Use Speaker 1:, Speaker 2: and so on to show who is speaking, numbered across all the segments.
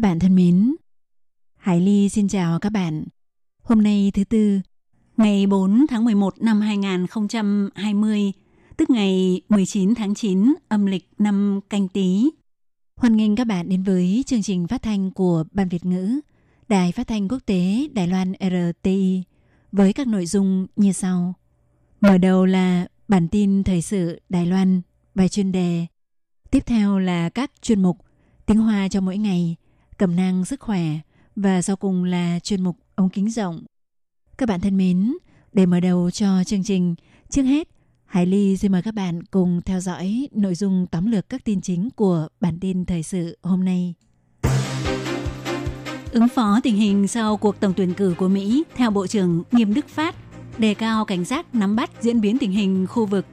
Speaker 1: Các bạn thân mến, Hải Ly xin chào các bạn. Hôm nay thứ tư, ngày 4 tháng 11 năm 2020, tức ngày 19 tháng 9 âm lịch năm canh tí. Hoan nghênh các bạn đến với chương trình phát thanh của Ban Việt ngữ, Đài Phát thanh Quốc tế Đài Loan RTI với các nội dung như sau. Mở đầu là bản tin thời sự Đài Loan, bài chuyên đề. Tiếp theo là các chuyên mục tiếng Hoa cho mỗi ngày, cẩm nang sức khỏe và sau cùng là chuyên mục ống kính rộng. Các bạn thân mến, để mở đầu cho chương trình, trước hết, Hải Ly xin mời các bạn cùng theo dõi nội dung tóm lược các tin chính của bản tin thời sự hôm nay. Ứng phó tình hình sau cuộc tổng tuyển cử của Mỹ, theo Bộ trưởng Nghiêm Đức Phát, đề cao cảnh giác nắm bắt diễn biến tình hình khu vực.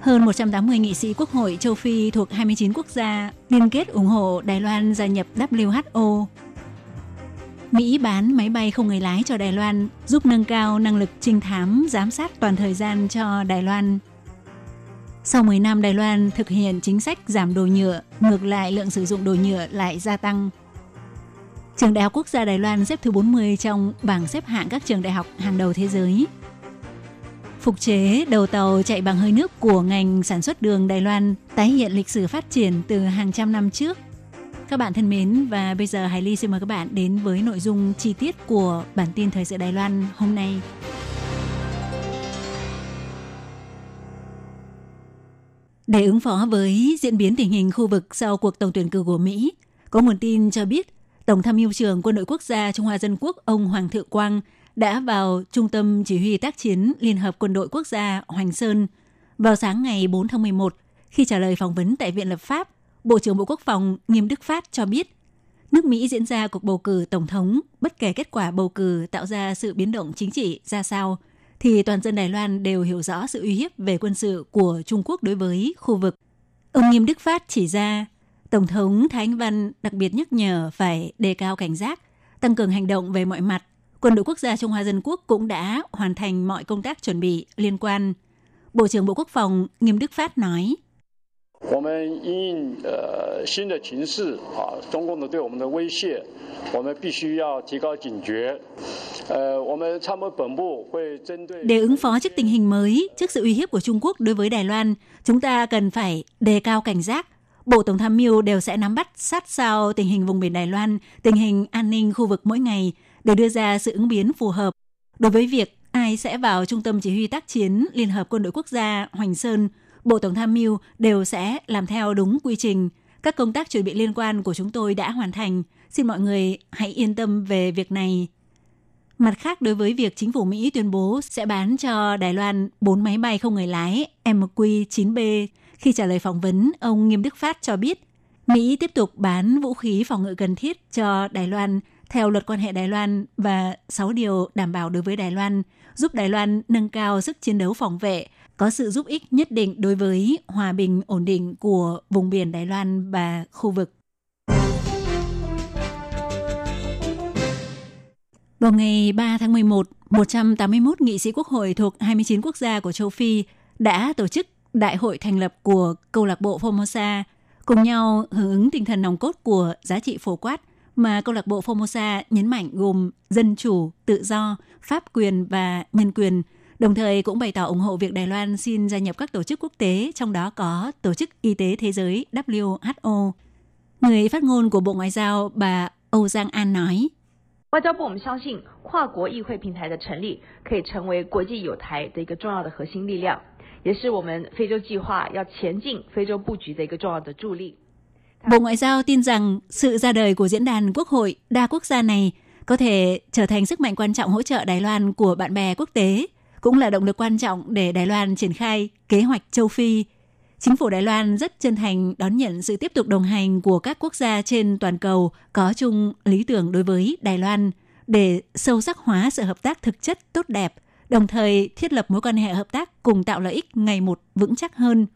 Speaker 1: Hơn 180 nghị sĩ quốc hội châu Phi thuộc 29 quốc gia liên kết ủng hộ Đài Loan gia nhập WHO. Mỹ bán máy bay không người lái cho Đài Loan, giúp nâng cao năng lực trinh thám, giám sát toàn thời gian cho Đài Loan. Sau 10 năm Đài Loan thực hiện chính sách giảm đồ nhựa, ngược lại lượng sử dụng đồ nhựa lại gia tăng. Trường Đại học Quốc gia Đài Loan xếp thứ 40 trong bảng xếp hạng các trường đại học hàng đầu thế giới. Phục chế đầu tàu chạy bằng hơi nước của ngành sản xuất đường Đài Loan tái hiện lịch sử phát triển từ hàng trăm năm trước. Các bạn thân mến và bây giờ Hải Ly xin mời các bạn đến với nội dung chi tiết của bản tin thời sự Đài Loan hôm nay. Để ứng phó với diễn biến tình hình khu vực sau cuộc tổng tuyển cử của Mỹ, có nguồn tin cho biết Tổng tham mưu trưởng Quân đội Quốc gia Trung Hoa Dân Quốc ông Hoàng Thượng Quang đã vào Trung tâm Chỉ huy tác chiến Liên hợp Quân đội Quốc gia Hoành Sơn vào sáng ngày 4 tháng 11 khi trả lời phỏng vấn tại Viện Lập pháp, Bộ trưởng Bộ Quốc phòng Nghiêm Đức Phát cho biết nước Mỹ diễn ra cuộc bầu cử tổng thống, bất kể kết quả bầu cử tạo ra sự biến động chính trị ra sao, thì toàn dân Đài Loan đều hiểu rõ sự uy hiếp về quân sự của Trung Quốc đối với khu vực. Ông Nghiêm Đức Phát chỉ ra, Tổng thống Thái Anh Văn đặc biệt nhắc nhở phải đề cao cảnh giác, tăng cường hành động về mọi mặt quân đội quốc gia Trung Hoa Dân Quốc cũng đã hoàn thành mọi công tác chuẩn bị liên quan. Bộ trưởng Bộ Quốc phòng Nghiêm Đức Phát nói. Để ứng phó trước tình hình mới, trước sự uy hiếp của Trung Quốc đối với Đài Loan, chúng ta cần phải đề cao cảnh giác. Bộ Tổng tham mưu đều sẽ nắm bắt sát sao tình hình vùng biển Đài Loan, tình hình an ninh khu vực mỗi ngày – để đưa ra sự ứng biến phù hợp. Đối với việc ai sẽ vào Trung tâm Chỉ huy tác chiến Liên hợp Quân đội Quốc gia Hoành Sơn, Bộ Tổng tham mưu đều sẽ làm theo đúng quy trình. Các công tác chuẩn bị liên quan của chúng tôi đã hoàn thành. Xin mọi người hãy yên tâm về việc này. Mặt khác, đối với việc chính phủ Mỹ tuyên bố sẽ bán cho Đài Loan 4 máy bay không người lái MQ-9B, khi trả lời phỏng vấn, ông Nghiêm Đức Phát cho biết Mỹ tiếp tục bán vũ khí phòng ngự cần thiết cho Đài Loan theo luật quan hệ Đài Loan và 6 điều đảm bảo đối với Đài Loan, giúp Đài Loan nâng cao sức chiến đấu phòng vệ, có sự giúp ích nhất định đối với hòa bình ổn định của vùng biển Đài Loan và khu vực. Vào ngày 3 tháng 11, 181 nghị sĩ quốc hội thuộc 29 quốc gia của châu Phi đã tổ chức đại hội thành lập của câu lạc bộ Formosa cùng nhau hưởng ứng tinh thần nòng cốt của giá trị phổ quát mà câu lạc bộ Formosa nhấn mạnh gồm dân chủ, tự do, pháp quyền và nhân quyền, đồng thời cũng bày tỏ ủng hộ việc Đài Loan xin gia nhập các tổ chức quốc tế, trong đó có Tổ chức Y tế Thế giới WHO. Người phát ngôn của Bộ Ngoại giao bà Âu Giang An nói,
Speaker 2: 外交部我们相信，跨国议会平台的成立可以成为国际友台的一个重要的核心力量。也是我们非洲计划要前进非洲布局的一个重要的助力。
Speaker 1: Bộ Ngoại giao tin rằng sự ra đời của diễn đàn quốc hội đa quốc gia này có thể trở thành sức mạnh quan trọng hỗ trợ Đài Loan của bạn bè quốc tế, cũng là động lực quan trọng để Đài Loan triển khai kế hoạch châu Phi. Chính phủ Đài Loan rất chân thành đón nhận sự tiếp tục đồng hành của các quốc gia trên toàn cầu có chung lý tưởng đối với Đài Loan để sâu sắc hóa sự hợp tác thực chất tốt đẹp, đồng thời thiết lập mối quan hệ hợp tác cùng tạo lợi ích ngày một vững chắc hơn.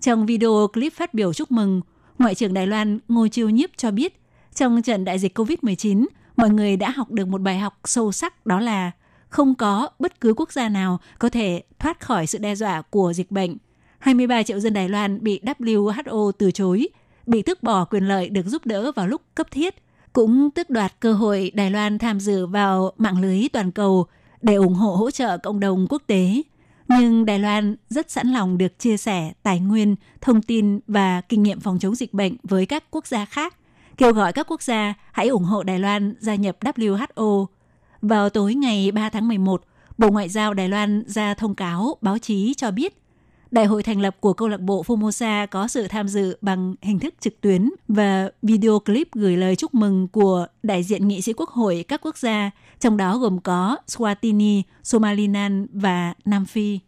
Speaker 1: Trong video clip phát biểu chúc mừng, Ngoại trưởng Đài Loan Ngô Chiêu Nhiếp cho biết, trong trận đại dịch COVID-19, mọi người đã học được một bài học sâu sắc đó là không có bất cứ quốc gia nào có thể thoát khỏi sự đe dọa của dịch bệnh. 23 triệu dân Đài Loan bị WHO từ chối, bị tước bỏ quyền lợi được giúp đỡ vào lúc cấp thiết, cũng tước đoạt cơ hội Đài Loan tham dự vào mạng lưới toàn cầu để ủng hộ hỗ trợ cộng đồng quốc tế. Nhưng Đài Loan rất sẵn lòng được chia sẻ tài nguyên, thông tin và kinh nghiệm phòng chống dịch bệnh với các quốc gia khác, kêu gọi các quốc gia hãy ủng hộ Đài Loan gia nhập WHO vào tối ngày 3 tháng 11, Bộ Ngoại giao Đài Loan ra thông cáo báo chí cho biết Đại hội thành lập của câu lạc bộ Formosa có sự tham dự bằng hình thức trực tuyến và video clip gửi lời chúc mừng của đại diện nghị sĩ quốc hội các quốc gia, trong đó gồm có Swatini, Somaliland và Nam Phi.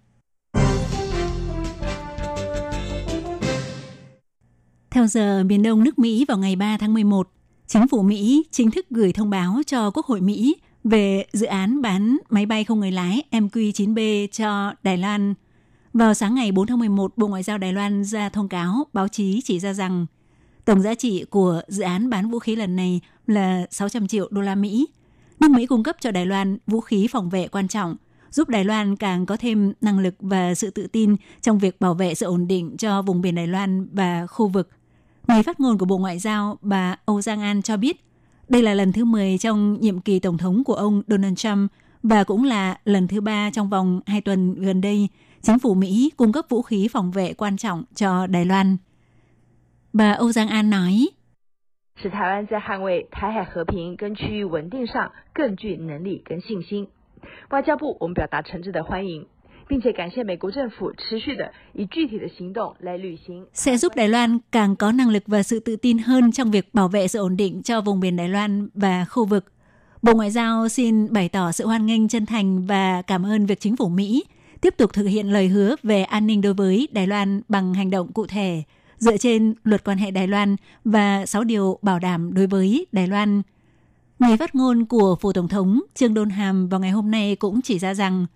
Speaker 1: Theo giờ miền đông nước Mỹ vào ngày 3 tháng 11, chính phủ Mỹ chính thức gửi thông báo cho Quốc hội Mỹ về dự án bán máy bay không người lái MQ-9B cho Đài Loan. Vào sáng ngày 4 tháng 11, Bộ Ngoại giao Đài Loan ra thông cáo báo chí chỉ ra rằng tổng giá trị của dự án bán vũ khí lần này là 600 triệu đô la Mỹ. Nước Mỹ cung cấp cho Đài Loan vũ khí phòng vệ quan trọng, giúp Đài Loan càng có thêm năng lực và sự tự tin trong việc bảo vệ sự ổn định cho vùng biển Đài Loan và khu vực. Người phát ngôn của Bộ Ngoại giao bà Âu Giang An cho biết, đây là lần thứ 10 trong nhiệm kỳ tổng thống của ông Donald Trump và cũng là lần thứ ba trong vòng hai tuần gần đây chính phủ Mỹ cung cấp vũ khí phòng vệ quan trọng cho Đài Loan. Bà Âu Giang An nói,
Speaker 2: 使台湾在捍卫台海和平跟区域稳定上更具能力跟信心。外交部我们表达诚挚的欢迎。并且感谢美国政府持续的以具体的行动来履行，
Speaker 1: sẽ giúp Đài Loan càng có năng lực và sự tự tin hơn trong việc bảo vệ sự ổn định cho vùng biển Đài Loan và khu vực. Bộ Ngoại giao xin bày tỏ sự hoan nghênh chân thành và cảm ơn việc chính phủ Mỹ tiếp tục thực hiện lời hứa về an ninh đối với Đài Loan bằng hành động cụ thể dựa trên luật quan hệ Đài Loan và 6 điều bảo đảm đối với Đài Loan. Người phát ngôn của Phủ Tổng thống Trương Đôn Hàm vào ngày hôm nay cũng chỉ ra rằng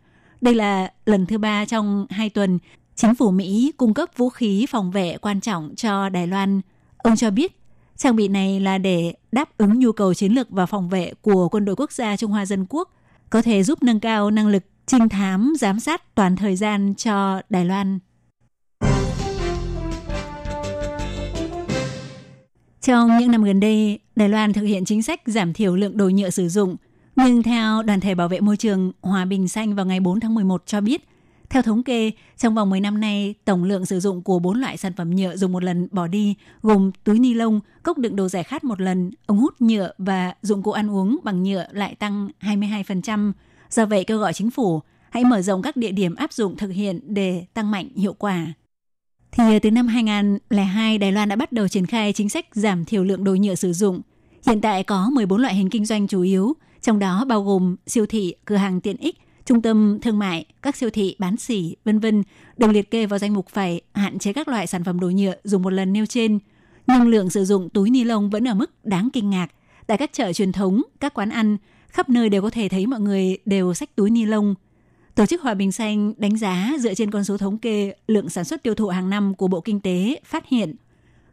Speaker 1: đây là lần thứ ba trong hai tuần chính phủ Mỹ cung cấp vũ khí phòng vệ quan trọng cho Đài Loan. Ông cho biết trang bị này là để đáp ứng nhu cầu chiến lược và phòng vệ của quân đội quốc gia Trung Hoa Dân Quốc, có thể giúp nâng cao năng lực trinh thám, giám sát toàn thời gian cho Đài Loan. Trong những năm gần đây, Đài Loan thực hiện chính sách giảm thiểu lượng đồ nhựa sử dụng – nhưng theo đoàn thể bảo vệ môi trường Hòa Bình Xanh vào ngày 4 tháng 11 cho biết, theo thống kê, trong vòng 10 năm nay, tổng lượng sử dụng của bốn loại sản phẩm nhựa dùng một lần bỏ đi gồm túi ni lông, cốc đựng đồ giải khát một lần, ống hút nhựa và dụng cụ ăn uống bằng nhựa lại tăng 22%. Do vậy kêu gọi chính phủ hãy mở rộng các địa điểm áp dụng thực hiện để tăng mạnh hiệu quả. Thì ờ, từ năm 2002, Đài Loan đã bắt đầu triển khai chính sách giảm thiểu lượng đồ nhựa sử dụng. Hiện tại có 14 loại hình kinh doanh chủ yếu, trong đó bao gồm siêu thị, cửa hàng tiện ích, trung tâm thương mại, các siêu thị bán xỉ, vân vân, được liệt kê vào danh mục phải hạn chế các loại sản phẩm đồ nhựa dùng một lần nêu trên. Nhưng lượng sử dụng túi ni lông vẫn ở mức đáng kinh ngạc. Tại các chợ truyền thống, các quán ăn, khắp nơi đều có thể thấy mọi người đều xách túi ni lông. Tổ chức Hòa Bình Xanh đánh giá dựa trên con số thống kê lượng sản xuất tiêu thụ hàng năm của Bộ Kinh tế phát hiện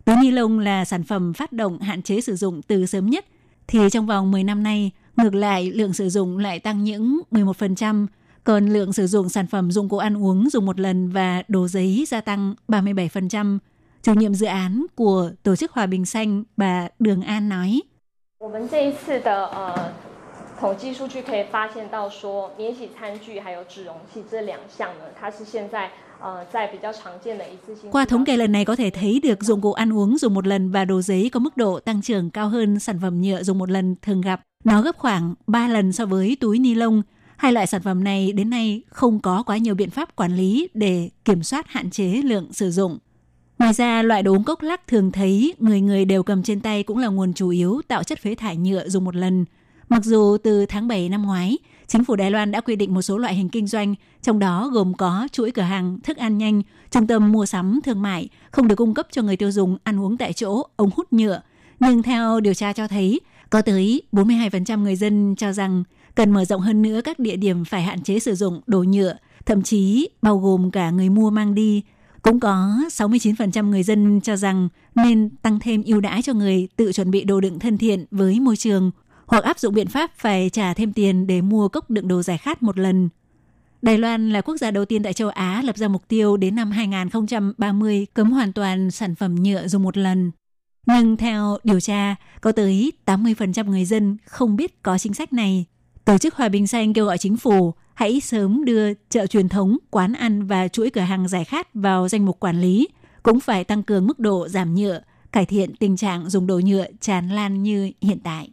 Speaker 1: túi ni lông là sản phẩm phát động hạn chế sử dụng từ sớm nhất, thì trong vòng 10 năm nay, Ngược lại, lượng sử dụng lại tăng những 11%, còn lượng sử dụng sản phẩm dụng cụ ăn uống dùng một lần và đồ giấy gia tăng 37%. Chủ nhiệm dự án của Tổ chức Hòa Bình Xanh, bà Đường An nói.
Speaker 3: 我们这一次的呃 统计数据可以发现到说，免洗餐具还有纸容器这两项呢，它是现在
Speaker 1: qua thống kê lần này có thể thấy được dụng cụ ăn uống dùng một lần và đồ giấy có mức độ tăng trưởng cao hơn sản phẩm nhựa dùng một lần thường gặp. Nó gấp khoảng 3 lần so với túi ni lông. Hai loại sản phẩm này đến nay không có quá nhiều biện pháp quản lý để kiểm soát hạn chế lượng sử dụng. Ngoài ra, loại đồ uống cốc lắc thường thấy người người đều cầm trên tay cũng là nguồn chủ yếu tạo chất phế thải nhựa dùng một lần. Mặc dù từ tháng 7 năm ngoái, chính phủ Đài Loan đã quy định một số loại hình kinh doanh, trong đó gồm có chuỗi cửa hàng, thức ăn nhanh, trung tâm mua sắm, thương mại, không được cung cấp cho người tiêu dùng ăn uống tại chỗ, ống hút nhựa. Nhưng theo điều tra cho thấy, có tới 42% người dân cho rằng cần mở rộng hơn nữa các địa điểm phải hạn chế sử dụng đồ nhựa, thậm chí bao gồm cả người mua mang đi. Cũng có 69% người dân cho rằng nên tăng thêm ưu đãi cho người tự chuẩn bị đồ đựng thân thiện với môi trường hoặc áp dụng biện pháp phải trả thêm tiền để mua cốc đựng đồ giải khát một lần. Đài Loan là quốc gia đầu tiên tại châu Á lập ra mục tiêu đến năm 2030 cấm hoàn toàn sản phẩm nhựa dùng một lần. Nhưng theo điều tra, có tới 80% người dân không biết có chính sách này. Tổ chức Hòa bình Xanh kêu gọi chính phủ hãy sớm đưa chợ truyền thống, quán ăn và chuỗi cửa hàng giải khát vào danh mục quản lý, cũng phải tăng cường mức độ giảm nhựa, cải thiện tình trạng dùng đồ nhựa tràn lan như hiện tại.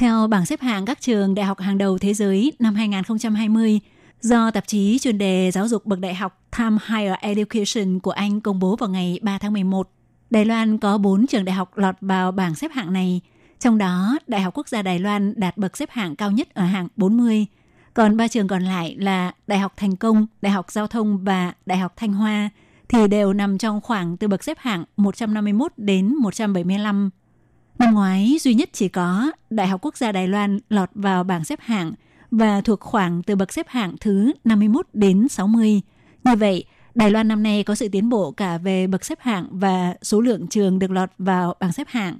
Speaker 1: Theo bảng xếp hạng các trường đại học hàng đầu thế giới năm 2020, do tạp chí chuyên đề giáo dục bậc đại học Time Higher Education của Anh công bố vào ngày 3 tháng 11, Đài Loan có 4 trường đại học lọt vào bảng xếp hạng này. Trong đó, Đại học Quốc gia Đài Loan đạt bậc xếp hạng cao nhất ở hạng 40. Còn ba trường còn lại là Đại học Thành Công, Đại học Giao thông và Đại học Thanh Hoa thì đều nằm trong khoảng từ bậc xếp hạng 151 đến 175. Năm ngoái, duy nhất chỉ có Đại học Quốc gia Đài Loan lọt vào bảng xếp hạng và thuộc khoảng từ bậc xếp hạng thứ 51 đến 60. Như vậy, Đài Loan năm nay có sự tiến bộ cả về bậc xếp hạng và số lượng trường được lọt vào bảng xếp hạng.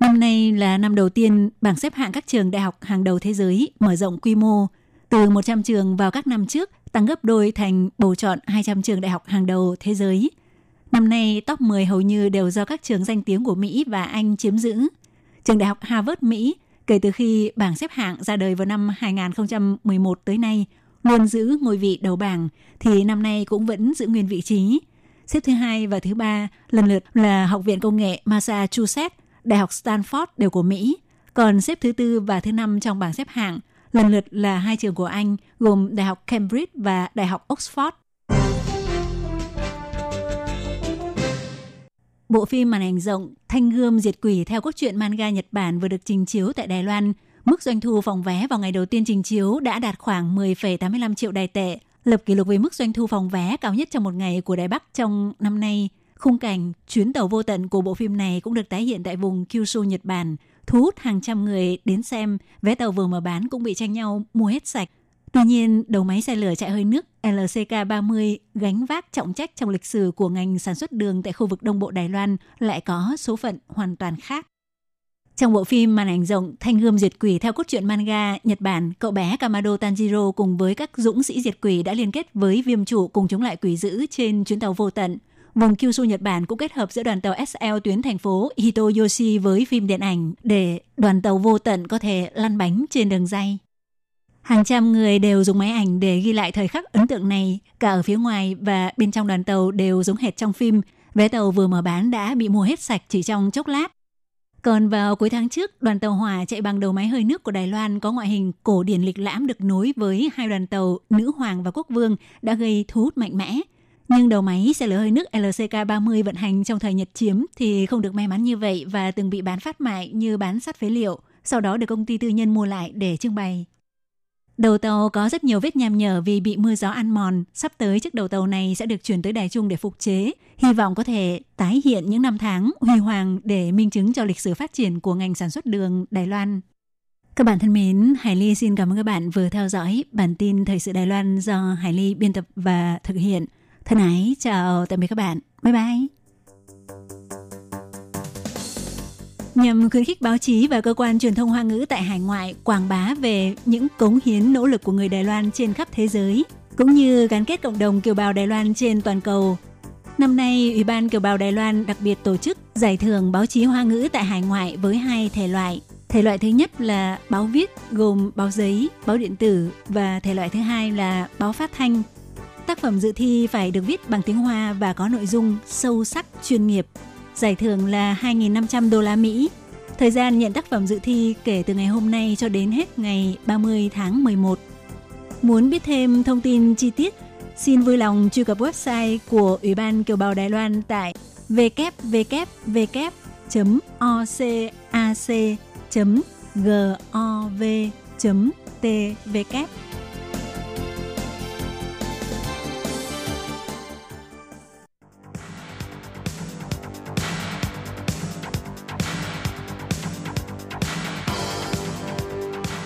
Speaker 1: Năm nay là năm đầu tiên bảng xếp hạng các trường đại học hàng đầu thế giới mở rộng quy mô từ 100 trường vào các năm trước tăng gấp đôi thành bầu chọn 200 trường đại học hàng đầu thế giới. Năm nay, top 10 hầu như đều do các trường danh tiếng của Mỹ và Anh chiếm giữ. Trường đại học Harvard Mỹ kể từ khi bảng xếp hạng ra đời vào năm 2011 tới nay luôn giữ ngôi vị đầu bảng thì năm nay cũng vẫn giữ nguyên vị trí. Xếp thứ hai và thứ ba lần lượt là Học viện Công nghệ Massachusetts, Đại học Stanford đều của Mỹ. Còn xếp thứ tư và thứ năm trong bảng xếp hạng lần lượt là hai trường của Anh gồm Đại học Cambridge và Đại học Oxford. Bộ phim màn ảnh rộng Thanh Gươm Diệt Quỷ theo cốt truyện manga Nhật Bản vừa được trình chiếu tại Đài Loan. Mức doanh thu phòng vé vào ngày đầu tiên trình chiếu đã đạt khoảng 10,85 triệu đài tệ, lập kỷ lục về mức doanh thu phòng vé cao nhất trong một ngày của Đài Bắc trong năm nay. Khung cảnh chuyến tàu vô tận của bộ phim này cũng được tái hiện tại vùng Kyushu, Nhật Bản, thu hút hàng trăm người đến xem. Vé tàu vừa mở bán cũng bị tranh nhau mua hết sạch. Tuy nhiên, đầu máy xe lửa chạy hơi nước LCK-30 gánh vác trọng trách trong lịch sử của ngành sản xuất đường tại khu vực Đông Bộ Đài Loan lại có số phận hoàn toàn khác. Trong bộ phim màn ảnh rộng Thanh Gươm Diệt Quỷ theo cốt truyện manga Nhật Bản, cậu bé Kamado Tanjiro cùng với các dũng sĩ diệt quỷ đã liên kết với viêm chủ cùng chống lại quỷ dữ trên chuyến tàu vô tận. Vùng Kyushu Nhật Bản cũng kết hợp giữa đoàn tàu SL tuyến thành phố Hitoyoshi với phim điện ảnh để đoàn tàu vô tận có thể lăn bánh trên đường dây. Hàng trăm người đều dùng máy ảnh để ghi lại thời khắc ấn tượng này, cả ở phía ngoài và bên trong đoàn tàu đều giống hệt trong phim. Vé tàu vừa mở bán đã bị mua hết sạch chỉ trong chốc lát. Còn vào cuối tháng trước, đoàn tàu hỏa chạy bằng đầu máy hơi nước của Đài Loan có ngoại hình cổ điển lịch lãm được nối với hai đoàn tàu Nữ Hoàng và Quốc Vương đã gây thu hút mạnh mẽ. Nhưng đầu máy xe lửa hơi nước LCK-30 vận hành trong thời Nhật chiếm thì không được may mắn như vậy và từng bị bán phát mại như bán sắt phế liệu, sau đó được công ty tư nhân mua lại để trưng bày. Đầu tàu có rất nhiều vết nham nhở vì bị mưa gió ăn mòn. Sắp tới chiếc đầu tàu này sẽ được chuyển tới Đài Trung để phục chế. Hy vọng có thể tái hiện những năm tháng huy hoàng để minh chứng cho lịch sử phát triển của ngành sản xuất đường Đài Loan. Các bạn thân mến, Hải Ly xin cảm ơn các bạn vừa theo dõi bản tin Thời sự Đài Loan do Hải Ly biên tập và thực hiện. Thân ái, chào tạm biệt các bạn. Bye bye. Nhằm khuyến khích báo chí và cơ quan truyền thông Hoa ngữ tại hải ngoại quảng bá về những cống hiến nỗ lực của người Đài Loan trên khắp thế giới, cũng như gắn kết cộng đồng kiều bào Đài Loan trên toàn cầu. Năm nay, Ủy ban Kiều bào Đài Loan đặc biệt tổ chức giải thưởng báo chí Hoa ngữ tại hải ngoại với hai thể loại. Thể loại thứ nhất là báo viết gồm báo giấy, báo điện tử và thể loại thứ hai là báo phát thanh. Tác phẩm dự thi phải được viết bằng tiếng Hoa và có nội dung sâu sắc, chuyên nghiệp, Giải thưởng là 2.500 đô la Mỹ. Thời gian nhận tác phẩm dự thi kể từ ngày hôm nay cho đến hết ngày 30 tháng 11. Muốn biết thêm thông tin chi tiết, xin vui lòng truy cập website của Ủy ban Kiều bào Đài Loan tại www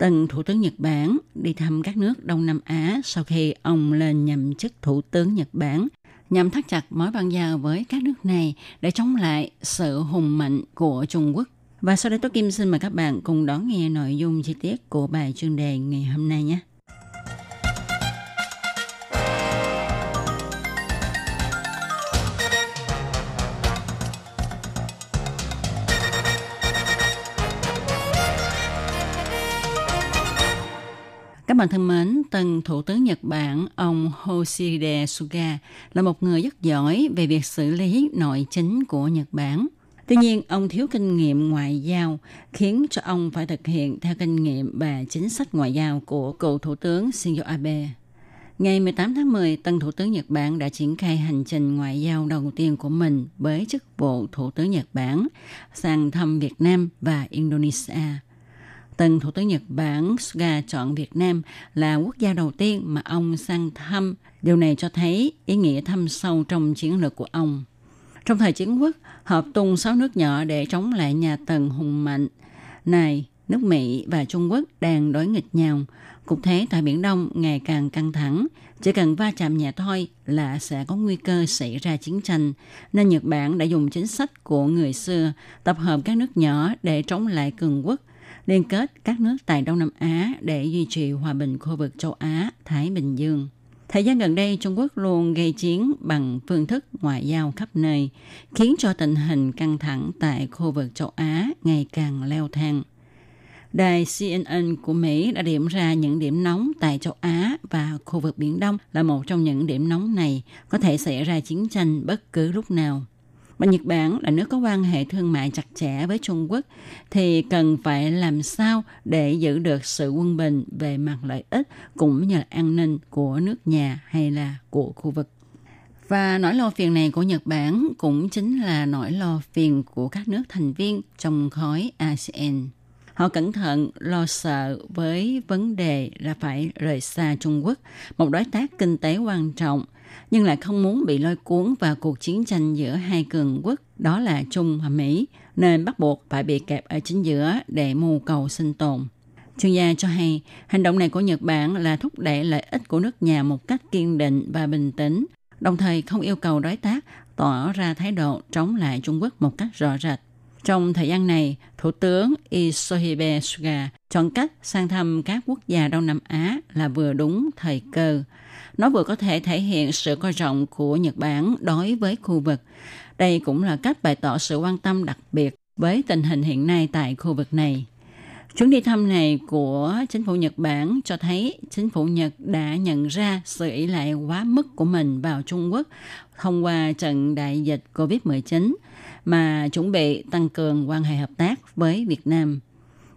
Speaker 4: từng Thủ tướng Nhật Bản đi thăm các nước Đông Nam Á sau khi ông lên nhậm chức Thủ tướng Nhật Bản nhằm thắt chặt mối băng giao với các nước này để chống lại sự hùng mạnh của Trung Quốc. Và sau đây tôi Kim xin mời các bạn cùng đón nghe nội dung chi tiết của bài chuyên đề ngày hôm nay nhé. Bạn thân mến, tân Thủ tướng Nhật Bản ông Hoshide Suga là một người rất giỏi về việc xử lý nội chính của Nhật Bản. Tuy nhiên, ông thiếu kinh nghiệm ngoại giao, khiến cho ông phải thực hiện theo kinh nghiệm và chính sách ngoại giao của cựu Thủ tướng Shinzo Abe. Ngày 18 tháng 10, tân Thủ tướng Nhật Bản đã triển khai hành trình ngoại giao đầu tiên của mình với chức vụ Thủ tướng Nhật Bản sang thăm Việt Nam và Indonesia – từng Thủ tướng Nhật Bản Suga chọn Việt Nam là quốc gia đầu tiên mà ông sang thăm. Điều này cho thấy ý nghĩa thăm sâu trong chiến lược của ông. Trong thời chiến quốc, hợp tung sáu nước nhỏ để chống lại nhà Tần hùng mạnh. Này, nước Mỹ và Trung Quốc đang đối nghịch nhau. Cục thế tại Biển Đông ngày càng căng thẳng. Chỉ cần va chạm nhẹ thôi là sẽ có nguy cơ xảy ra chiến tranh. Nên Nhật Bản đã dùng chính sách của người xưa tập hợp các nước nhỏ để chống lại cường quốc liên kết các nước tại Đông Nam Á để duy trì hòa bình khu vực châu Á, Thái Bình Dương. Thời gian gần đây, Trung Quốc luôn gây chiến bằng phương thức ngoại giao khắp nơi, khiến cho tình hình căng thẳng tại khu vực châu Á ngày càng leo thang. Đài CNN của Mỹ đã điểm ra những điểm nóng tại châu Á và khu vực Biển Đông là một trong những điểm nóng này có thể xảy ra chiến tranh bất cứ lúc nào mà Nhật Bản là nước có quan hệ thương mại chặt chẽ với Trung Quốc thì cần phải làm sao để giữ được sự quân bình về mặt lợi ích cũng như là an ninh của nước nhà hay là của khu vực. Và nỗi lo phiền này của Nhật Bản cũng chính là nỗi lo phiền của các nước thành viên trong khối ASEAN. Họ cẩn thận lo sợ với vấn đề là phải rời xa Trung Quốc, một đối tác kinh tế quan trọng – nhưng lại không muốn bị lôi cuốn vào cuộc chiến tranh giữa hai cường quốc, đó là Trung và Mỹ, nên bắt buộc phải bị kẹp ở chính giữa để mưu cầu sinh tồn. Chuyên gia cho hay, hành động này của Nhật Bản là thúc đẩy lợi ích của nước nhà một cách kiên định và bình tĩnh, đồng thời không yêu cầu đối tác tỏ ra thái độ chống lại Trung Quốc một cách rõ rệt. Trong thời gian này, Thủ tướng Isohibe Suga chọn cách sang thăm các quốc gia Đông Nam Á là vừa đúng thời cơ. Nó vừa có thể thể hiện sự coi trọng của Nhật Bản đối với khu vực. Đây cũng là cách bày tỏ sự quan tâm đặc biệt với tình hình hiện nay tại khu vực này. Chuyến đi thăm này của chính phủ Nhật Bản cho thấy chính phủ Nhật đã nhận ra sự ỷ lại quá mức của mình vào Trung Quốc thông qua trận đại dịch COVID-19 mà chuẩn bị tăng cường quan hệ hợp tác với Việt Nam.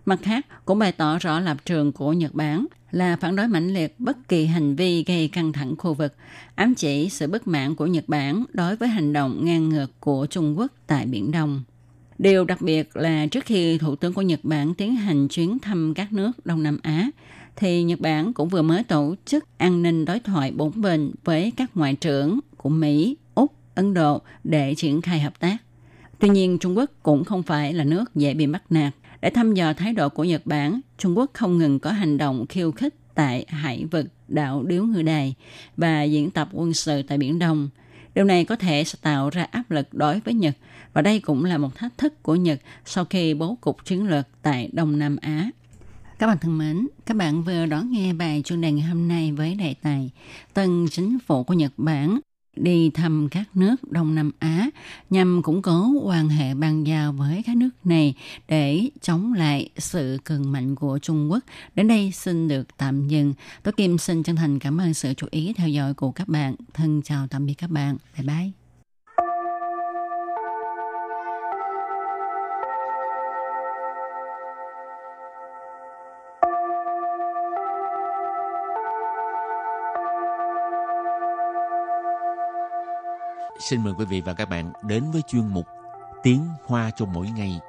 Speaker 4: Mặt khác, cũng bày tỏ rõ lập trường của Nhật Bản là phản đối mạnh liệt bất kỳ hành vi gây căng thẳng khu vực, ám chỉ sự bất mãn của Nhật Bản đối với hành động ngang ngược của Trung Quốc tại Biển Đông. Điều đặc biệt là trước khi Thủ tướng của Nhật Bản tiến hành chuyến thăm các nước Đông Nam Á, thì Nhật Bản cũng vừa mới tổ chức an ninh đối thoại bốn bên với các ngoại trưởng của Mỹ, Úc, Ấn Độ để triển khai hợp tác. Tuy nhiên, Trung Quốc cũng không phải là nước dễ bị bắt nạt. Để thăm dò thái độ của Nhật Bản, Trung Quốc không ngừng có hành động khiêu khích tại hải vực đảo Điếu Ngư Đài và diễn tập quân sự tại Biển Đông. Điều này có thể sẽ tạo ra áp lực đối với Nhật và đây cũng là một thách thức của Nhật sau khi bố cục chiến lược tại Đông Nam Á. Các bạn thân mến, các bạn vừa đón nghe bài chuyên đề ngày hôm nay với đề tài Tân chính phủ của Nhật Bản
Speaker 1: đi thăm các nước Đông Nam Á nhằm củng cố quan hệ bang giao với các nước này để chống lại sự cường mạnh của Trung Quốc. Đến đây xin được tạm dừng. Tôi Kim xin chân thành cảm ơn sự chú ý theo dõi của các bạn. Thân chào tạm biệt các bạn. Bye bye.
Speaker 5: Xin mời quý vị và các bạn đến với chuyên mục Tiếng Hoa cho mỗi ngày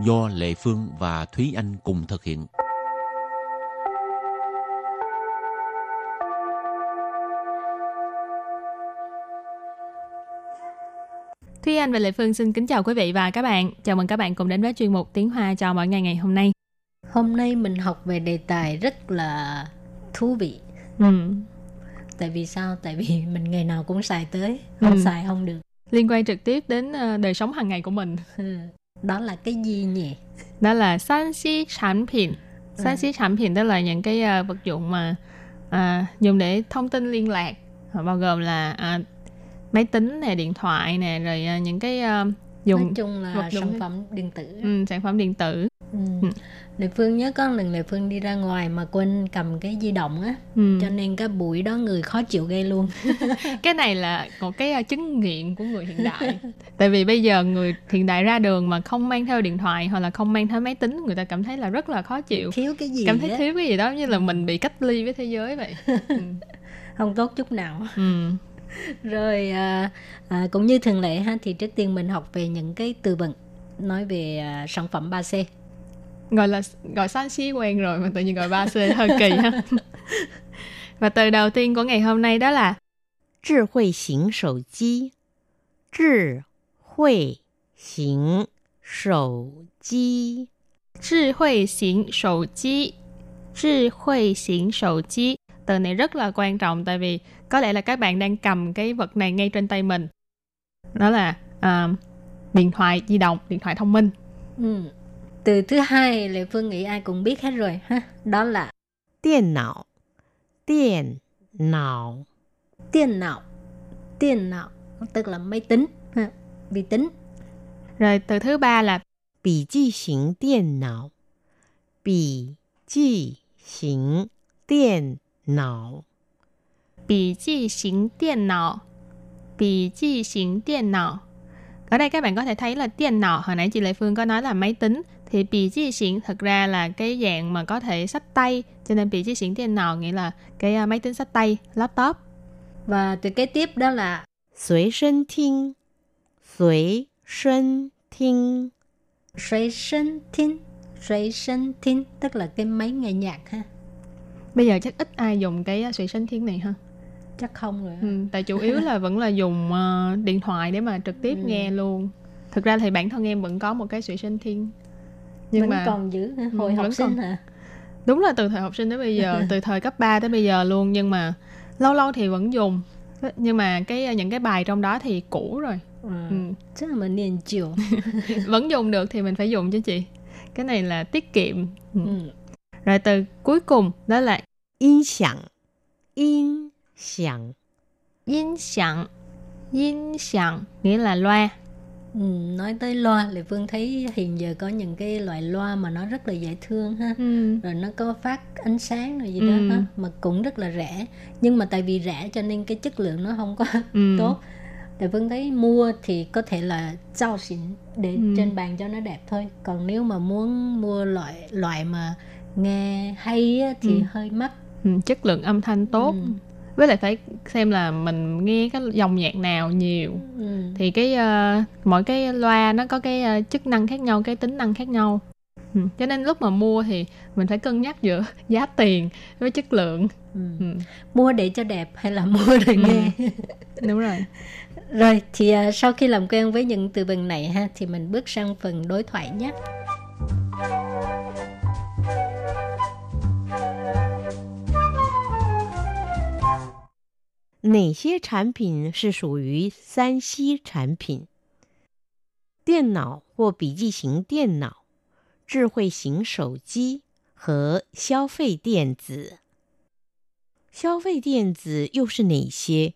Speaker 5: do Lệ Phương và Thúy Anh cùng thực hiện.
Speaker 6: Thúy Anh và Lệ Phương xin kính chào quý vị và các bạn. Chào mừng các bạn cùng đến với chuyên mục Tiếng Hoa cho mỗi ngày ngày hôm nay.
Speaker 7: Hôm nay mình học về đề tài rất là thú vị.
Speaker 6: Ừ
Speaker 7: tại vì sao? Tại vì mình ngày nào cũng xài tới không ừ. xài không được.
Speaker 6: Liên quan trực tiếp đến ờ, đời sống hàng ngày của mình.
Speaker 7: Ừ. đó là cái gì nhỉ?
Speaker 6: Đó là san xí sản phẩm san xí sản phẩm tức là những cái uh, vật dụng mà uh, dùng để thông tin liên lạc. Bao gồm là uh, máy tính nè điện thoại nè rồi uh, những cái uh, dùng
Speaker 7: nói chung là sản phẩm điện tử
Speaker 6: ừ, sản phẩm điện tử
Speaker 7: ừ. Ừ. Lệ Phương nhớ có lần Lệ Phương đi ra ngoài mà quên cầm cái di động á ừ. cho nên cái buổi đó người khó chịu ghê luôn
Speaker 6: cái này là một cái uh, chứng nghiện của người hiện đại tại vì bây giờ người hiện đại ra đường mà không mang theo điện thoại hoặc là không mang theo máy tính người ta cảm thấy là rất là khó chịu
Speaker 7: thiếu cái gì
Speaker 6: cảm thấy đó. thiếu cái gì đó như là mình bị cách ly với thế giới vậy ừ.
Speaker 7: không tốt chút nào
Speaker 6: ừ
Speaker 7: rồi à, à, cũng như thường lệ ha thì trước tiên mình học về những cái từ vựng nói về à, sản phẩm 3C
Speaker 6: gọi là gọi san si quen rồi mà tự nhiên gọi 3C hơi kỳ ha. Và từ đầu tiên của ngày hôm nay đó là
Speaker 8: trí huệ hình sầu chi trí huệ hình sầu chi
Speaker 6: trí huệ hình sầu chi trí huệ hình sầu chi từ này rất là quan trọng tại vì có lẽ là các bạn đang cầm cái vật này ngay trên tay mình. Đó là uh, điện thoại di động điện thoại thông minh.
Speaker 7: Ừ. từ thứ hai lệ phương nghĩ ai cũng biết hết rồi ha? Đó là
Speaker 8: điện não điện não
Speaker 7: điện não điện não tức là máy tính ha? Vi tính.
Speaker 6: Rồi từ thứ ba là
Speaker 8: bì chi hình điện não bì chi hình điện 脑
Speaker 6: 笔记型电脑笔记型电脑 ở đây các bạn có thể thấy là điện não hồi nãy chị Lệ Phương có nói là máy tính thì bị chi xịn thực ra là cái dạng mà có thể sách tay cho nên bị chi xịn điện não nghĩa là cái uh, máy tính sách tay laptop
Speaker 7: và từ kế tiếp đó là
Speaker 8: 随身听随身听
Speaker 7: 随身听随身听 tức là cái máy nghe nhạc ha
Speaker 6: bây giờ chắc ít ai dùng cái suy sinh thiên này ha?
Speaker 7: Chắc không rồi
Speaker 6: ừ, tại chủ yếu là vẫn là dùng uh, điện thoại để mà trực tiếp ừ. nghe luôn. Thực ra thì bản thân em vẫn có một cái suy sinh thiên.
Speaker 7: Nhưng vẫn mà còn giữ hồi ừ, học sinh còn... hả?
Speaker 6: Đúng là từ thời học sinh đến bây giờ từ thời cấp 3 tới bây giờ luôn nhưng mà lâu lâu thì vẫn dùng. Nhưng mà cái những cái bài trong đó thì cũ rồi.
Speaker 7: À, ừ. chắc là mình niên chiều.
Speaker 6: Vẫn dùng được thì mình phải dùng chứ chị. Cái này là tiết kiệm. Ừ. Ừ rồi từ cuối cùng đó là
Speaker 8: yên sẵn. Yên sẵn.
Speaker 6: Yên sẵn. Yên sẵn nghĩa là loa.
Speaker 7: Ừ, nói tới loa thì phương thấy hiện giờ có những cái loại loa mà nó rất là dễ thương ha ừ. rồi nó có phát ánh sáng rồi gì đó ừ. ha mà cũng rất là rẻ nhưng mà tại vì rẻ cho nên cái chất lượng nó không có ừ. tốt thì phương thấy mua thì có thể là trao xịn để ừ. trên bàn cho nó đẹp thôi còn nếu mà muốn mua loại loại mà nghe hay thì ừ. hơi mắc
Speaker 6: ừ, chất lượng âm thanh tốt ừ. với lại phải xem là mình nghe cái dòng nhạc nào nhiều ừ. thì cái uh, mỗi cái loa nó có cái uh, chức năng khác nhau cái tính năng khác nhau ừ. cho nên lúc mà mua thì mình phải cân nhắc giữa giá tiền với chất lượng
Speaker 7: ừ. Ừ. mua để cho đẹp hay là mua để ừ. nghe
Speaker 6: đúng rồi
Speaker 7: rồi thì uh, sau khi làm quen với những từ vựng này ha thì mình bước sang phần đối thoại nhé
Speaker 8: 哪些产品是属于三 C 产品？电脑或笔记型电脑、智慧型手机和消费电子。消费电子又是哪些？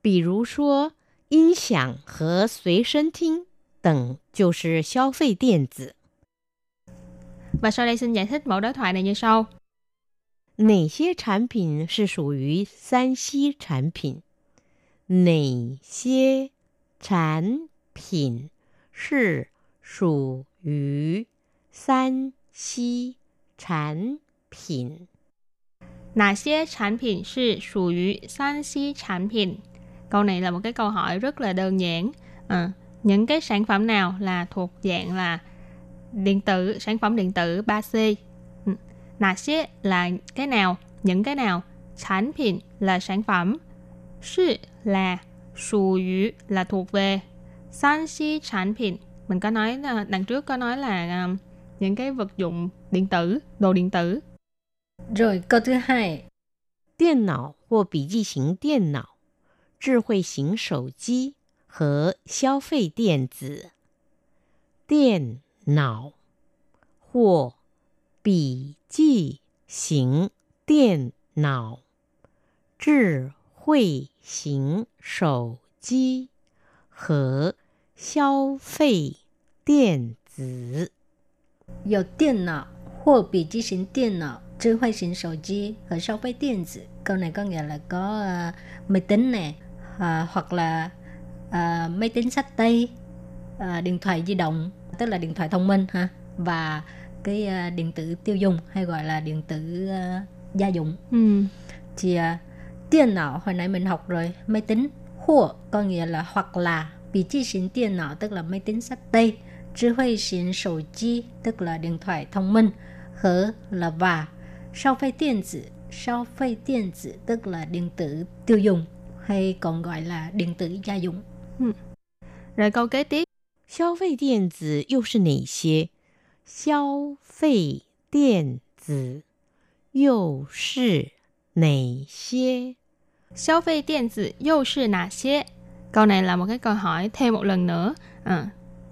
Speaker 8: 比如说，音响和随身听等就是消费电子。
Speaker 6: Và sau đây xin giải thích mẫu đối thoại này như sau.
Speaker 8: 哪些产品是属于三 C 产品？哪些产品是属于三 C 产品？
Speaker 6: Nà xế sản品是属于三 C sản品? Câu này là một cái câu hỏi rất là đơn giản. À, những cái sản phẩm nào là thuộc dạng là điện tử, sản phẩm điện tử 3C? Ừ. Nà xế là cái nào, những cái nào? Sản品là sản phẩm. Sư là属于là thuộc về. San si sản品mình có nói là đằng trước có nói là um, những cái vật dụng điện tử, đồ điện tử.
Speaker 7: Rồi câu thứ hai,
Speaker 8: 电脑或笔记型电脑、智慧型手机和消费电子。电脑或笔 记型电脑、智慧型手机和消费电子。
Speaker 7: 有电脑或笔记型电脑、智慧型手机和消费电子. Câu này có nghĩa là có à, máy tính nè, à, hoặc là à, máy tính sách tay, à, điện thoại di động, tức là điện thoại thông minh ha, và cái à, điện tử tiêu dùng hay gọi là điện tử à, gia dụng.
Speaker 6: Ừ.
Speaker 7: Thì à, điện não hồi nãy mình học rồi, máy tính hoặc có nghĩa là hoặc là bị chi xín điện não tức là máy tính sách tay, trí huệ xín sổ chi tức là điện thoại thông minh, hở là và, sao phê điện tử, sao phê điện tử tức là điện tử tiêu dùng hay còn gọi là điện tử gia dụng.
Speaker 6: Rồi câu kế tiếp.
Speaker 8: 消费电子又是哪些？ 消费电子又是哪些？
Speaker 6: 消费điện tử又是哪些? Câu này là một cái câu hỏi thêm một lần nữa. À,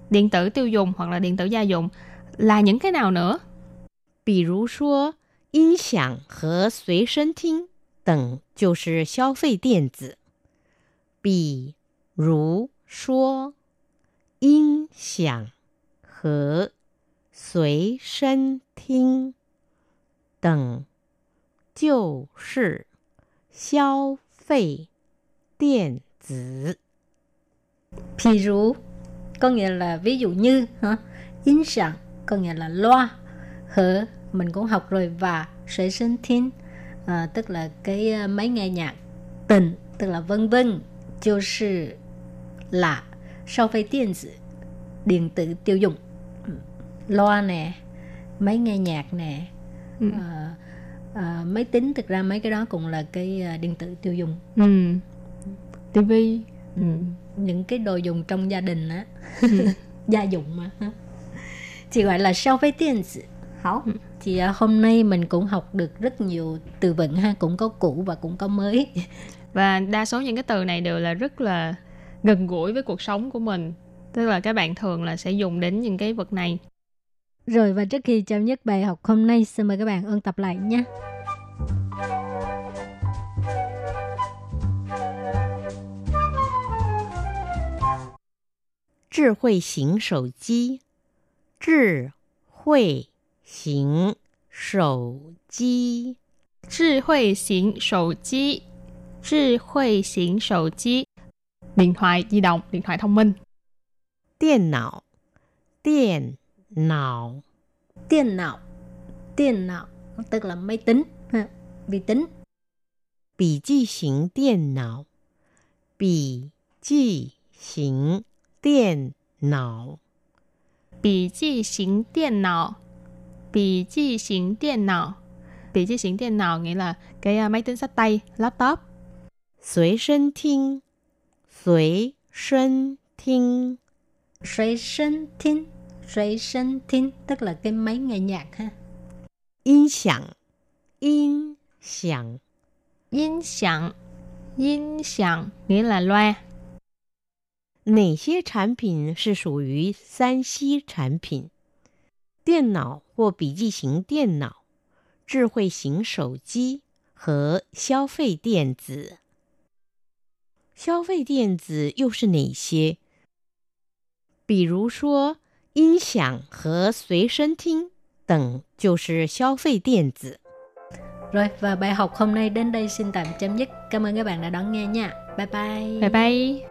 Speaker 6: điện tử tiêu dùng hoặc là điện tử gia dụng là những cái nào nữa?
Speaker 8: 比如说，音响和随身听等就是消费电子。比如说，音响和 随身听等就是消费电子。
Speaker 7: Ví dụ có nghĩa là ví dụ như hả?音响 có nghĩa là loa hở mình cũng học rồi và sợi sinh thiên à, tức là cái à, máy nghe nhạc tình tức là vân vân 就是là sau phê điện tử điện tử tiêu dùng Ừ. loa nè máy nghe nhạc nè
Speaker 6: Ừ.
Speaker 7: à, à, máy tính thực ra mấy cái đó cũng là cái à, điện tử tiêu dùng
Speaker 6: Ừ. TV. Ừ.
Speaker 7: những cái đồ dùng trong gia đình á gia dụng mà thì gọi là phế điện tử Hảo. thì à, hôm nay mình cũng học được rất nhiều từ vựng ha cũng có cũ và cũng có mới
Speaker 6: Và đa số những cái từ này đều là rất là gần gũi với cuộc sống của mình. Tức là các bạn thường là sẽ dùng đến những cái vật này.
Speaker 7: rồi và trước khi chấm dứt bài học hôm nay xin mời các bạn ôn tập lại nhé
Speaker 8: 智慧型手机，智慧型手机，
Speaker 6: 智慧型手机智慧型手机 điện thoại di động, điện thoại thông minh.
Speaker 8: 电脑，电 não.
Speaker 7: tiền não tiền não tức là máy tính. Vi tính.
Speaker 8: bì chi hình điện não bì chi hình điện não
Speaker 6: bì chi hình điện não bì chi hình điện não bì chi hình điện não nghĩa là cái à, máy tính sách tay laptop.
Speaker 8: Suy sân thính Suy sân thính
Speaker 7: Suy sân thính 随身听 tức là cái máy nghe nhạc ha
Speaker 8: 音响，音响，
Speaker 6: 音响音响 nghĩa là loa.
Speaker 8: 哪些产品是属于三 C 产品？电脑或笔记型电脑、智慧型手机和消费电子。 消费电子又是哪些？比如说 音响和随身听等就是消费电子。
Speaker 7: Rồi và bài học hôm nay đến đây xin tạm chấm dứt. Cảm ơn các bạn đã đón nghe nha. Bye bye.
Speaker 9: Bye bye.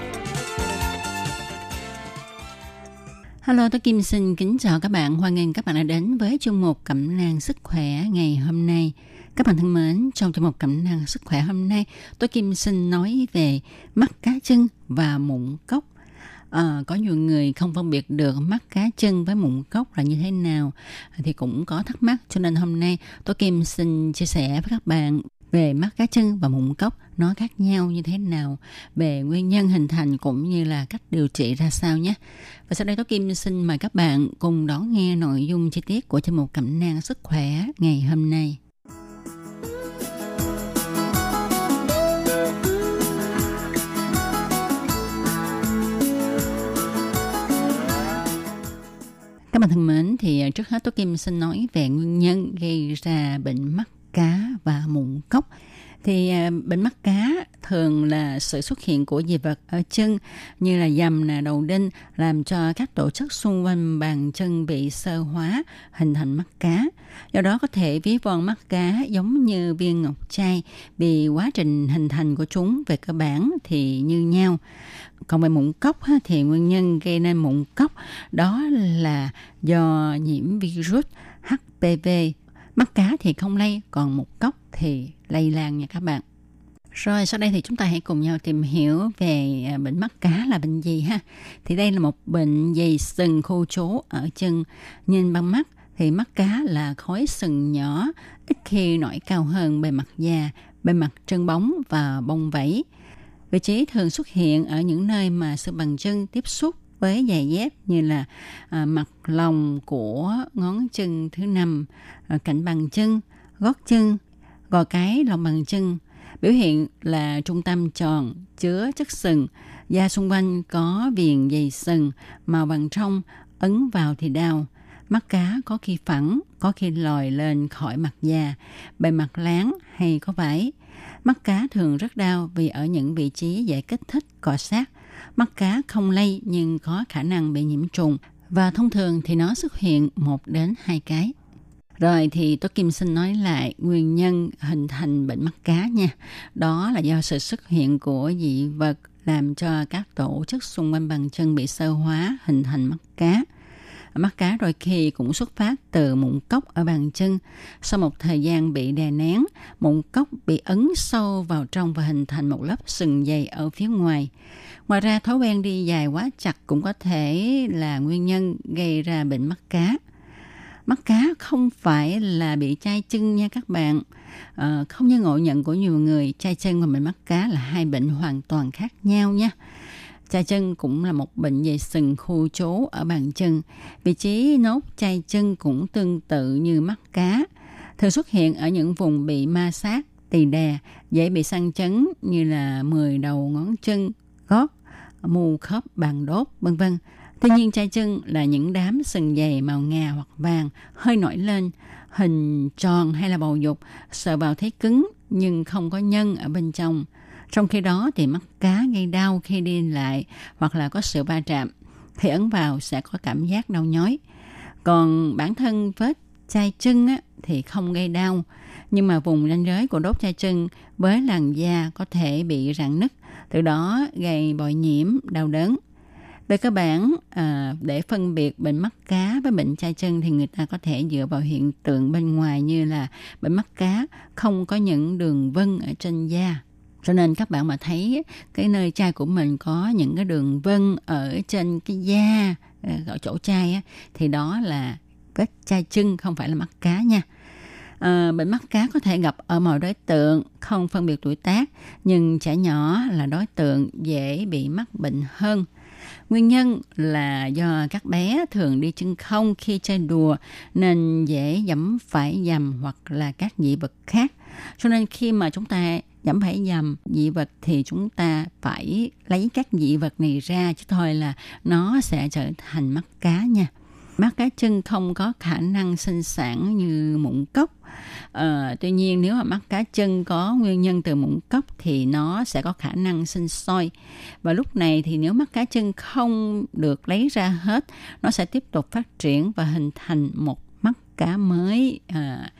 Speaker 4: Hello, tôi Kim xin kính chào các bạn. Hoan nghênh các bạn đã đến với chương mục Cẩm nang sức khỏe ngày hôm nay. Các bạn thân mến, trong chương mục Cẩm nang sức khỏe hôm nay, tôi Kim xin nói về mắt cá chân và mụn cốc. À, có nhiều người không phân biệt được mắt cá chân với mụn cốc là như thế nào thì cũng có thắc mắc cho nên hôm nay tôi Kim xin chia sẻ với các bạn về mắt cá chân và mụn cốc nó khác nhau như thế nào về nguyên nhân hình thành cũng như là cách điều trị ra sao nhé và sau đây Tố Kim xin mời các bạn cùng đón nghe nội dung chi tiết của chương mục cẩm nang sức khỏe ngày hôm nay. Các bạn thân mến, thì trước hết Tố Kim xin nói về nguyên nhân gây ra bệnh mắt cá và mụn cốc. Thì à, bệnh mắt cá thường là sự xuất hiện của dị vật ở chân, như là dầm nè, đầu đinh, làm cho các tổ chức xung quanh bàn chân bị sơ hóa, hình thành mắt cá. Do đó có thể ví von mắt cá giống như viên ngọc trai, vì quá trình hình thành của chúng về cơ bản thì như nhau. Còn về mụn cốc thì nguyên nhân gây nên mụn cốc đó là do nhiễm virus HPV mắt cá thì không lây còn một cốc thì lây lan nha các bạn rồi sau đây thì chúng ta hãy cùng nhau tìm hiểu về à, bệnh mắt cá là bệnh gì ha. Thì đây là một bệnh dày sừng khô trú ở chân. Nhìn bằng mắt thì mắt cá là khối sừng nhỏ, ít khi nổi cao hơn bề mặt da, bề mặt chân bóng và bông vẫy. Vị trí thường xuất hiện ở những nơi mà sự bằng chân tiếp xúc với giày dép như là à, mặt lòng của ngón chân thứ năm, à, cạnh bằng chân, gót chân, gò cái lòng bằng chân. Biểu hiện là trung tâm tròn, chứa chất sừng, da xung quanh có viền dày sừng, màu vàng trong, ấn vào thì đau. Mắt cá có khi phẳng, có khi lòi lên khỏi mặt da, bề mặt láng hay có vải. Mắt cá thường rất đau vì ở những vị trí dễ kích thích, cọ sát. Mắt cá không lây nhưng có khả năng bị nhiễm trùng và thông thường thì nó xuất hiện một đến hai cái. Rồi thì tôi Kim xin nói lại nguyên nhân hình thành bệnh mắt cá nha. Đó là do sự xuất hiện của dị vật làm cho các tổ chức xung quanh bàn chân bị sơ hóa hình thành mắt cá. Mắt cá đôi khi cũng xuất phát từ mụn cốc ở bàn chân. Sau một thời gian bị đè nén, mụn cốc bị ấn sâu vào trong và hình thành một lớp sừng dày ở phía ngoài. Ngoài ra, thói quen đi dài quá chặt cũng có thể là nguyên nhân gây ra bệnh mắt cá. Mắt cá không phải là bị chai chân nha các bạn. À, không như ngộ nhận của nhiều người, chai chân và bệnh mắt cá là hai bệnh hoàn toàn khác nhau nha. Chai chân cũng là một bệnh về sừng khu trú ở bàn chân. Vị trí nốt chai chân cũng tương tự như mắt cá. Thường xuất hiện ở những vùng bị ma sát, tỳ đè, dễ bị săn chấn như là 10 đầu ngón chân, gót, mù khớp bàn đốt, vân vân. Tuy nhiên chai chân là những đám sừng dày màu ngà hoặc vàng hơi nổi lên, hình tròn hay là bầu dục, sờ vào thấy cứng nhưng không có nhân ở bên trong. Trong khi đó thì mắt cá gây đau khi đi lại hoặc là có sự va chạm. Khi ấn vào sẽ có cảm giác đau nhói. Còn bản thân vết chai chân á, thì không gây đau. Nhưng mà vùng ranh giới của đốt chai chân với làn da có thể bị rạn nứt, từ đó gây bội nhiễm, đau đớn. Về cơ bản, à, để phân biệt bệnh mắt cá với bệnh chai chân thì người ta có thể dựa vào hiện tượng bên ngoài như là bệnh mắt cá không có những đường vân ở trên da. Cho nên các bạn mà thấy cái nơi chai của mình có những cái đường vân ở trên cái da, ờ, ở chỗ chai á, thì đó là vết chai chân không phải là mắt cá nha. À, bệnh mắt cá có thể gặp ở mọi đối tượng, không phân biệt tuổi tác, nhưng trẻ nhỏ là đối tượng dễ bị mắc bệnh hơn. Nguyên nhân là do các bé thường đi chân không khi chơi đùa nên dễ dẫm phải dầm hoặc là các dị vật khác. Cho nên khi mà chúng ta nhẩm phải nhầm dị vật thì chúng ta phải lấy các dị vật này ra chứ thôi là nó sẽ trở thành mắt cá nha. Mắt cá chân không có khả năng sinh sản như mụn cốc. Ờ, tuy nhiên nếu mà mắt cá chân có nguyên nhân từ mụn cốc thì nó sẽ có khả năng sinh sôi. Và lúc này thì nếu mắt cá chân không được lấy ra hết nó sẽ tiếp tục phát triển và hình thành một mắt cá mới. À,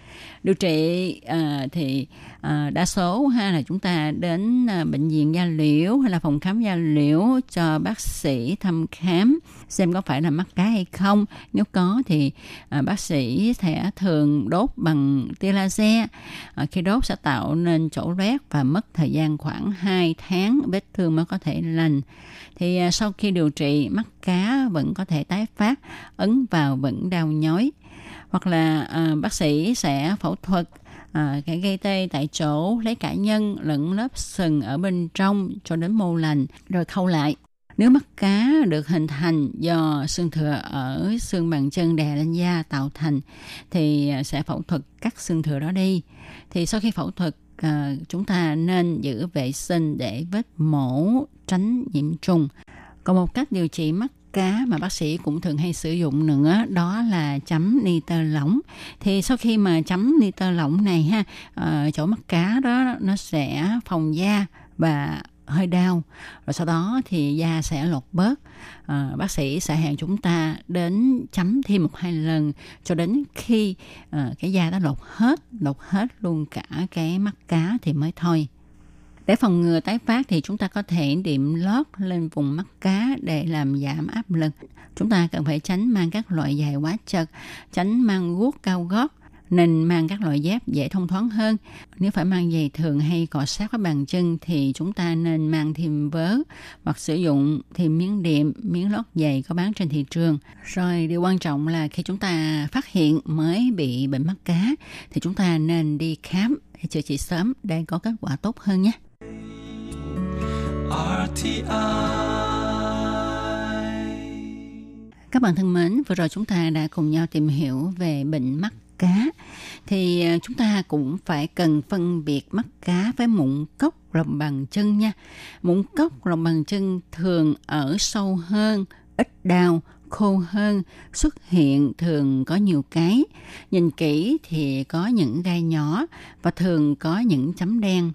Speaker 4: điều trị à, thì à, đa số ha là chúng ta đến à, bệnh viện da liễu hay là phòng khám da liễu cho bác sĩ thăm khám xem có phải là mắc cá hay không. Nếu có thì à, bác sĩ sẽ thường đốt bằng tia laser. À, khi đốt sẽ tạo nên chỗ loét và mất thời gian khoảng 2 tháng vết thương mới có thể lành. Thì à, sau khi điều trị mắt cá vẫn có thể tái phát ấn vào vẫn đau nhói hoặc là à, bác sĩ sẽ phẫu thuật à, cái gây tê tại chỗ lấy cả nhân lẫn lớp sừng ở bên trong cho đến mô lành rồi khâu lại nếu mắt cá được hình thành do xương thừa ở xương bàn chân đè lên da tạo thành thì ờ, sẽ phẫu thuật cắt xương thừa đó đi. Thì sau khi phẫu thuật à, chúng ta nên giữ vệ sinh để vết mổ tránh nhiễm trùng. Còn một cách điều trị mắt cá mà bác sĩ cũng thường hay sử dụng nữa đó là chấm nitơ lỏng. Thì sau khi mà chấm nitơ lỏng này ha uh, chỗ mắt cá đó nó sẽ phòng da và hơi đau. Rồi sau đó thì da sẽ lột bớt. À, bác sĩ sẽ hẹn chúng ta đến chấm thêm một hai lần cho đến khi à, cái da đã lột hết lột hết luôn cả cái mắt cá thì mới thôi để phòng ngừa tái phát thì chúng ta có thể điểm lót lên vùng mắt cá để làm giảm áp lực. Chúng ta cần phải tránh mang các loại giày quá chật, tránh mang guốc cao gót, nên mang các loại dép dễ thông thoáng hơn. Nếu phải mang giày thường hay cọ sát với bàn chân thì chúng ta nên mang thêm vớ hoặc sử dụng thêm miếng đệm, miếng lót giày có bán trên thị trường. Rồi điều quan trọng là khi chúng ta phát hiện mới bị bệnh mắt cá thì chúng ta nên đi khám để chữa trị sớm để có kết quả tốt hơn nhé. RTI Các bạn thân mến, vừa rồi chúng ta đã cùng nhau tìm hiểu về bệnh mắt cá thì à, chúng ta cũng phải cần phân biệt mắt cá với mụn cốc lòng bàn chân nha. Mụn cốc lòng bàn chân thường ở sâu hơn, ít đau, khô hơn, xuất hiện thường có nhiều cái. Nhìn kỹ thì có những gai nhỏ và thường có những chấm đen.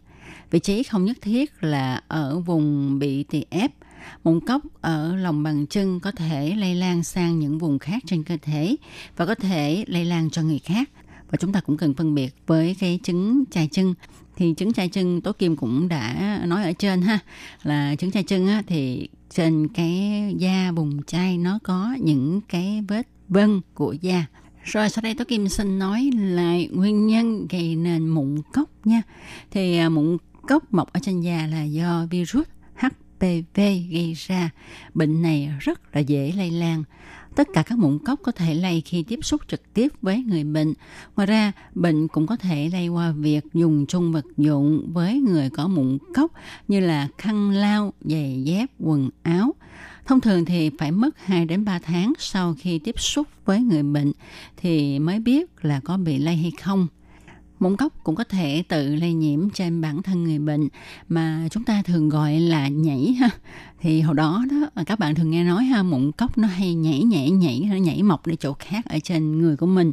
Speaker 4: Vị trí không nhất thiết là ở vùng bị tỳ ép. Mụn cốc ở lòng bàn chân có thể lây lan sang những vùng khác trên cơ thể và có thể lây lan cho người khác. Và chúng ta cũng cần phân biệt với cái chứng chai chân thì chứng chai chân Tố Kim cũng đã nói ở trên ha là chứng chai chân á, thì trên cái da vùng chai nó có những cái vết vân của da rồi sau đây tôi Kim xin nói lại nguyên nhân gây nên mụn cốc nha. Thì à, mụn cốc mọc ở trên da là do virus HPV gây ra. Bệnh này rất là dễ lây lan. Tất cả các mụn cốc có thể lây khi tiếp xúc trực tiếp với người bệnh. Ngoài ra, bệnh cũng có thể lây qua việc dùng chung vật dụng với người có mụn cốc như là khăn lau, giày dép, quần áo. Thông thường thì phải mất 2 đến 3 tháng sau khi tiếp xúc với người bệnh thì mới biết là có bị lây hay không. Mụn cốc cũng có thể tự lây nhiễm trên bản thân người bệnh mà chúng ta thường gọi là nhảy ha. Thì hồi đó đó à, các bạn thường nghe nói ha mụn cốc nó hay nhảy nhảy nhảy nó nhảy mọc đi chỗ khác ở trên người của mình.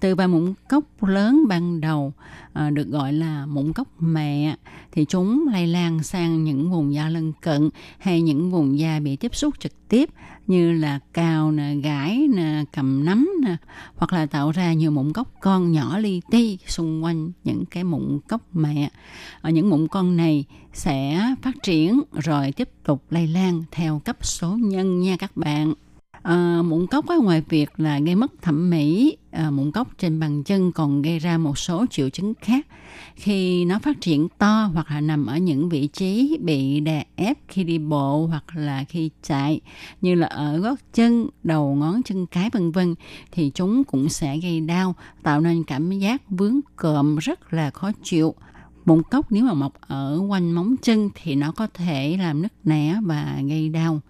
Speaker 4: Từ vài mụn cốc lớn ban đầu à, được gọi là mụn cốc mẹ thì chúng lây lan sang những vùng da lân cận hay những vùng da bị tiếp xúc trực tiếp như là cào nè, gãi nè, cầm nắm nè, hoặc là tạo ra nhiều mụn cốc con nhỏ li ti xung quanh những cái mụn cốc mẹ. Ở những mụn con này sẽ phát triển rồi tiếp tục lây lan theo cấp số nhân nha các bạn. À, mụn cốc á, ngoài việc là gây mất thẩm mỹ, à, mụn cốc trên bàn chân còn gây ra một số triệu chứng khác khi nó phát triển to hoặc là nằm ở những vị trí bị đè ép khi đi bộ hoặc là khi chạy như là ở gót chân, đầu ngón chân cái vân vân thì chúng cũng sẽ gây đau, tạo nên cảm giác vướng cộm rất là khó chịu. Mụn cốc nếu mà mọc ở quanh móng chân thì nó có thể làm nứt nẻ và gây đau.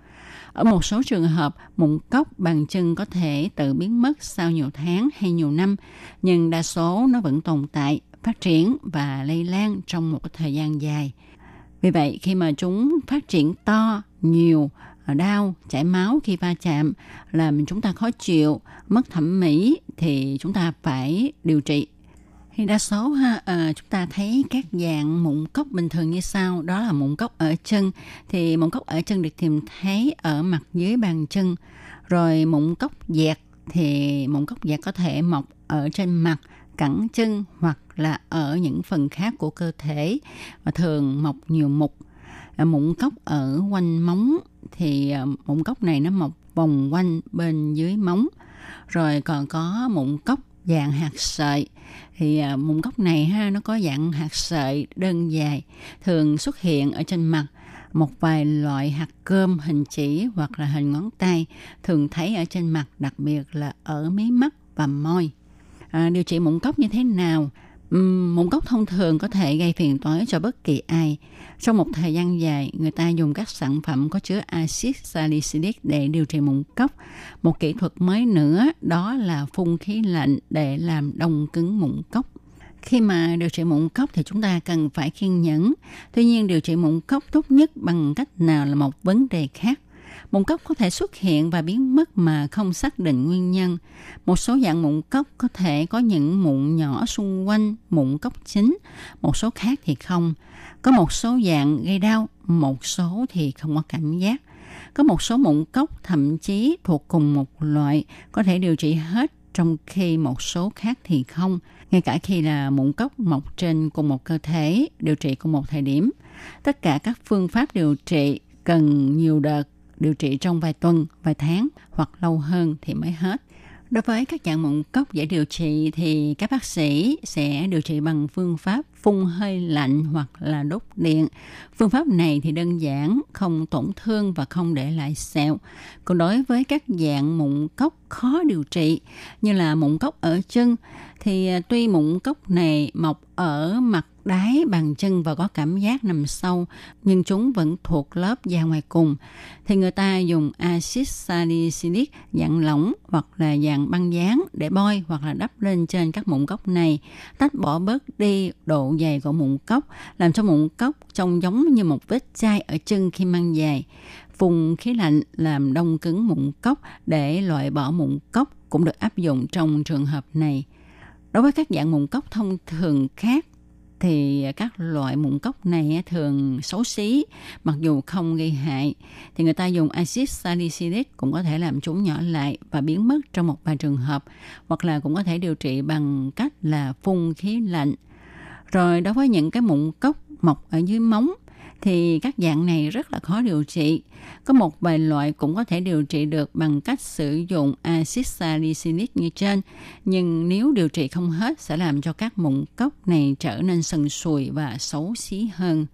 Speaker 4: Ở một số trường hợp, mụn cốc bàn chân có thể tự biến mất sau nhiều tháng hay nhiều năm, nhưng đa số nó vẫn tồn tại, phát triển và lây lan trong một thời gian dài. Vì vậy, khi mà chúng phát triển to, nhiều, đau, chảy máu khi va chạm, làm chúng ta khó chịu, mất thẩm mỹ thì chúng ta phải điều trị thì đa số ha à, chúng ta thấy các dạng mụn cốc bình thường như sau. Đó là mụn cốc ở chân. Thì mụn cốc ở chân được tìm thấy ở mặt dưới bàn chân. Rồi mụn cốc dẹt thì mụn cốc dẹt có thể mọc ở trên mặt cẳng chân hoặc là ở những phần khác của cơ thể và thường mọc nhiều mục. À, mụn cốc ở quanh móng thì à, mụn cốc này nó mọc vòng quanh bên dưới móng. Rồi còn có mụn cốc dạng hạt sợi. Thì à, mụn cốc này ha nó có dạng hạt sợi đơn dài thường xuất hiện ở trên mặt. Một vài loại hạt cơm hình chỉ hoặc là hình ngón tay thường thấy ở trên mặt đặc biệt là ở mí mắt và môi. À, điều trị mụn cốc như thế nào? Mụn cốc thông thường có thể gây phiền toái cho bất kỳ ai trong một thời gian dài, người ta dùng các sản phẩm có chứa axit salicylic để điều trị mụn cốc. Một kỹ thuật mới nữa đó là phun khí lạnh để làm đông cứng mụn cốc. Khi mà điều trị mụn cốc thì chúng ta cần phải kiên nhẫn. Tuy nhiên điều trị mụn cốc tốt nhất bằng cách nào là một vấn đề khác. Mụn cốc có thể xuất hiện và biến mất mà không xác định nguyên nhân. Một số dạng mụn cốc có thể có những mụn nhỏ xung quanh mụn cốc chính, một số khác thì không. Có một số dạng gây đau, một số thì không có cảm giác. Có một số mụn cốc thậm chí thuộc cùng một loại có thể điều trị hết trong khi một số khác thì không. Ngay cả khi là mụn cốc mọc trên cùng một cơ thể, điều trị cùng một thời điểm. Tất cả các phương pháp điều trị cần nhiều đợt điều trị trong vài tuần, vài tháng hoặc lâu hơn thì mới hết. Đối với các dạng mụn cốc dễ điều trị thì các bác sĩ sẽ điều trị bằng phương pháp phun hơi lạnh hoặc là đốt điện. Phương pháp này thì đơn giản, không tổn thương và không để lại sẹo. Còn đối với các dạng mụn cốc khó điều trị như là mụn cốc ở chân thì à, tuy mụn cốc này mọc ở mặt đáy bàn chân và có cảm giác nằm sâu, nhưng chúng vẫn thuộc lớp da ngoài cùng, thì người ta dùng axit salicylic dạng lỏng hoặc là dạng băng dán để bôi hoặc là đắp lên trên các mụn cốc này. Tách bỏ bớt đi độ dày của mụn cốc, làm cho mụn cốc trông giống như một vết chai ở chân khi mang dài. Phun khí lạnh làm đông cứng mụn cốc để loại bỏ mụn cốc cũng được áp dụng trong trường hợp này đối với các dạng mụn cốc thông thường khác, thì các loại mụn cốc này thường xấu xí, mặc dù không gây hại. Thì người ta dùng axit salicylic cũng có thể làm chúng nhỏ lại và biến mất trong một vài trường hợp, hoặc là cũng có thể điều trị bằng cách là phun khí lạnh. Rồi đối với những cái mụn cốc mọc ở dưới móng thì các dạng này rất là khó điều trị. Có một vài loại cũng có thể điều trị được bằng cách sử dụng axit salicylic như trên, nhưng nếu điều trị không hết sẽ làm cho các mụn cốc này trở nên sần sùi và xấu xí hơn.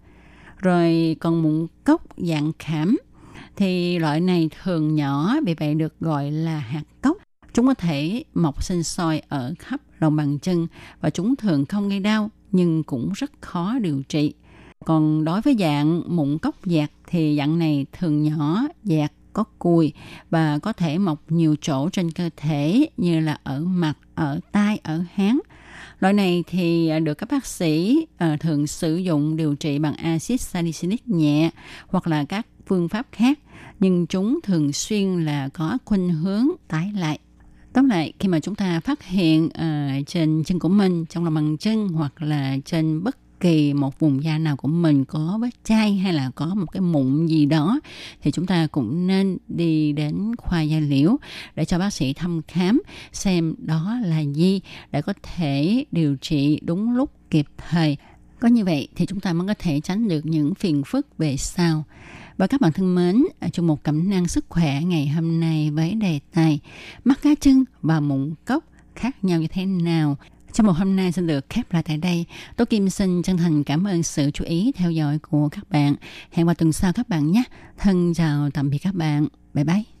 Speaker 4: Rồi còn mụn cốc dạng khảm thì loại này thường nhỏ vì vậy được gọi là hạt cốc. Chúng có thể mọc sinh sôi ở khắp lòng bàn chân và chúng thường không gây đau nhưng cũng rất khó điều trị. Còn đối với dạng mụn cốc dạt thì dạng này thường nhỏ, dạt, có cùi và có thể mọc nhiều chỗ trên cơ thể như là ở mặt, ở tai, ở háng. Loại này thì à, được các bác sĩ à, thường sử dụng điều trị bằng axit salicylic nhẹ hoặc là các phương pháp khác, nhưng chúng thường xuyên là có khuynh hướng tái lại. Tóm lại, khi mà chúng ta phát hiện uh, trên chân của mình, trong lòng bàn chân hoặc là trên bất kỳ một vùng da nào của mình có vết chai hay là có một cái mụn gì đó thì chúng ta cũng nên đi đến khoa da liễu để cho bác sĩ thăm khám xem đó là gì để có thể điều trị đúng lúc kịp thời. Có như vậy thì chúng ta mới có thể tránh được những phiền phức về sau. Và các bạn thân mến, trong một cẩm năng sức khỏe ngày hôm nay với đề tài mắt cá chân và mụn cốc khác nhau như thế nào trong một hôm nay xin được khép lại tại đây. Tô Kim xin chân thành cảm ơn sự chú ý, theo dõi của các bạn. Hẹn vào tuần sau các bạn nhé. Thân chào tạm biệt các bạn. Bye bye.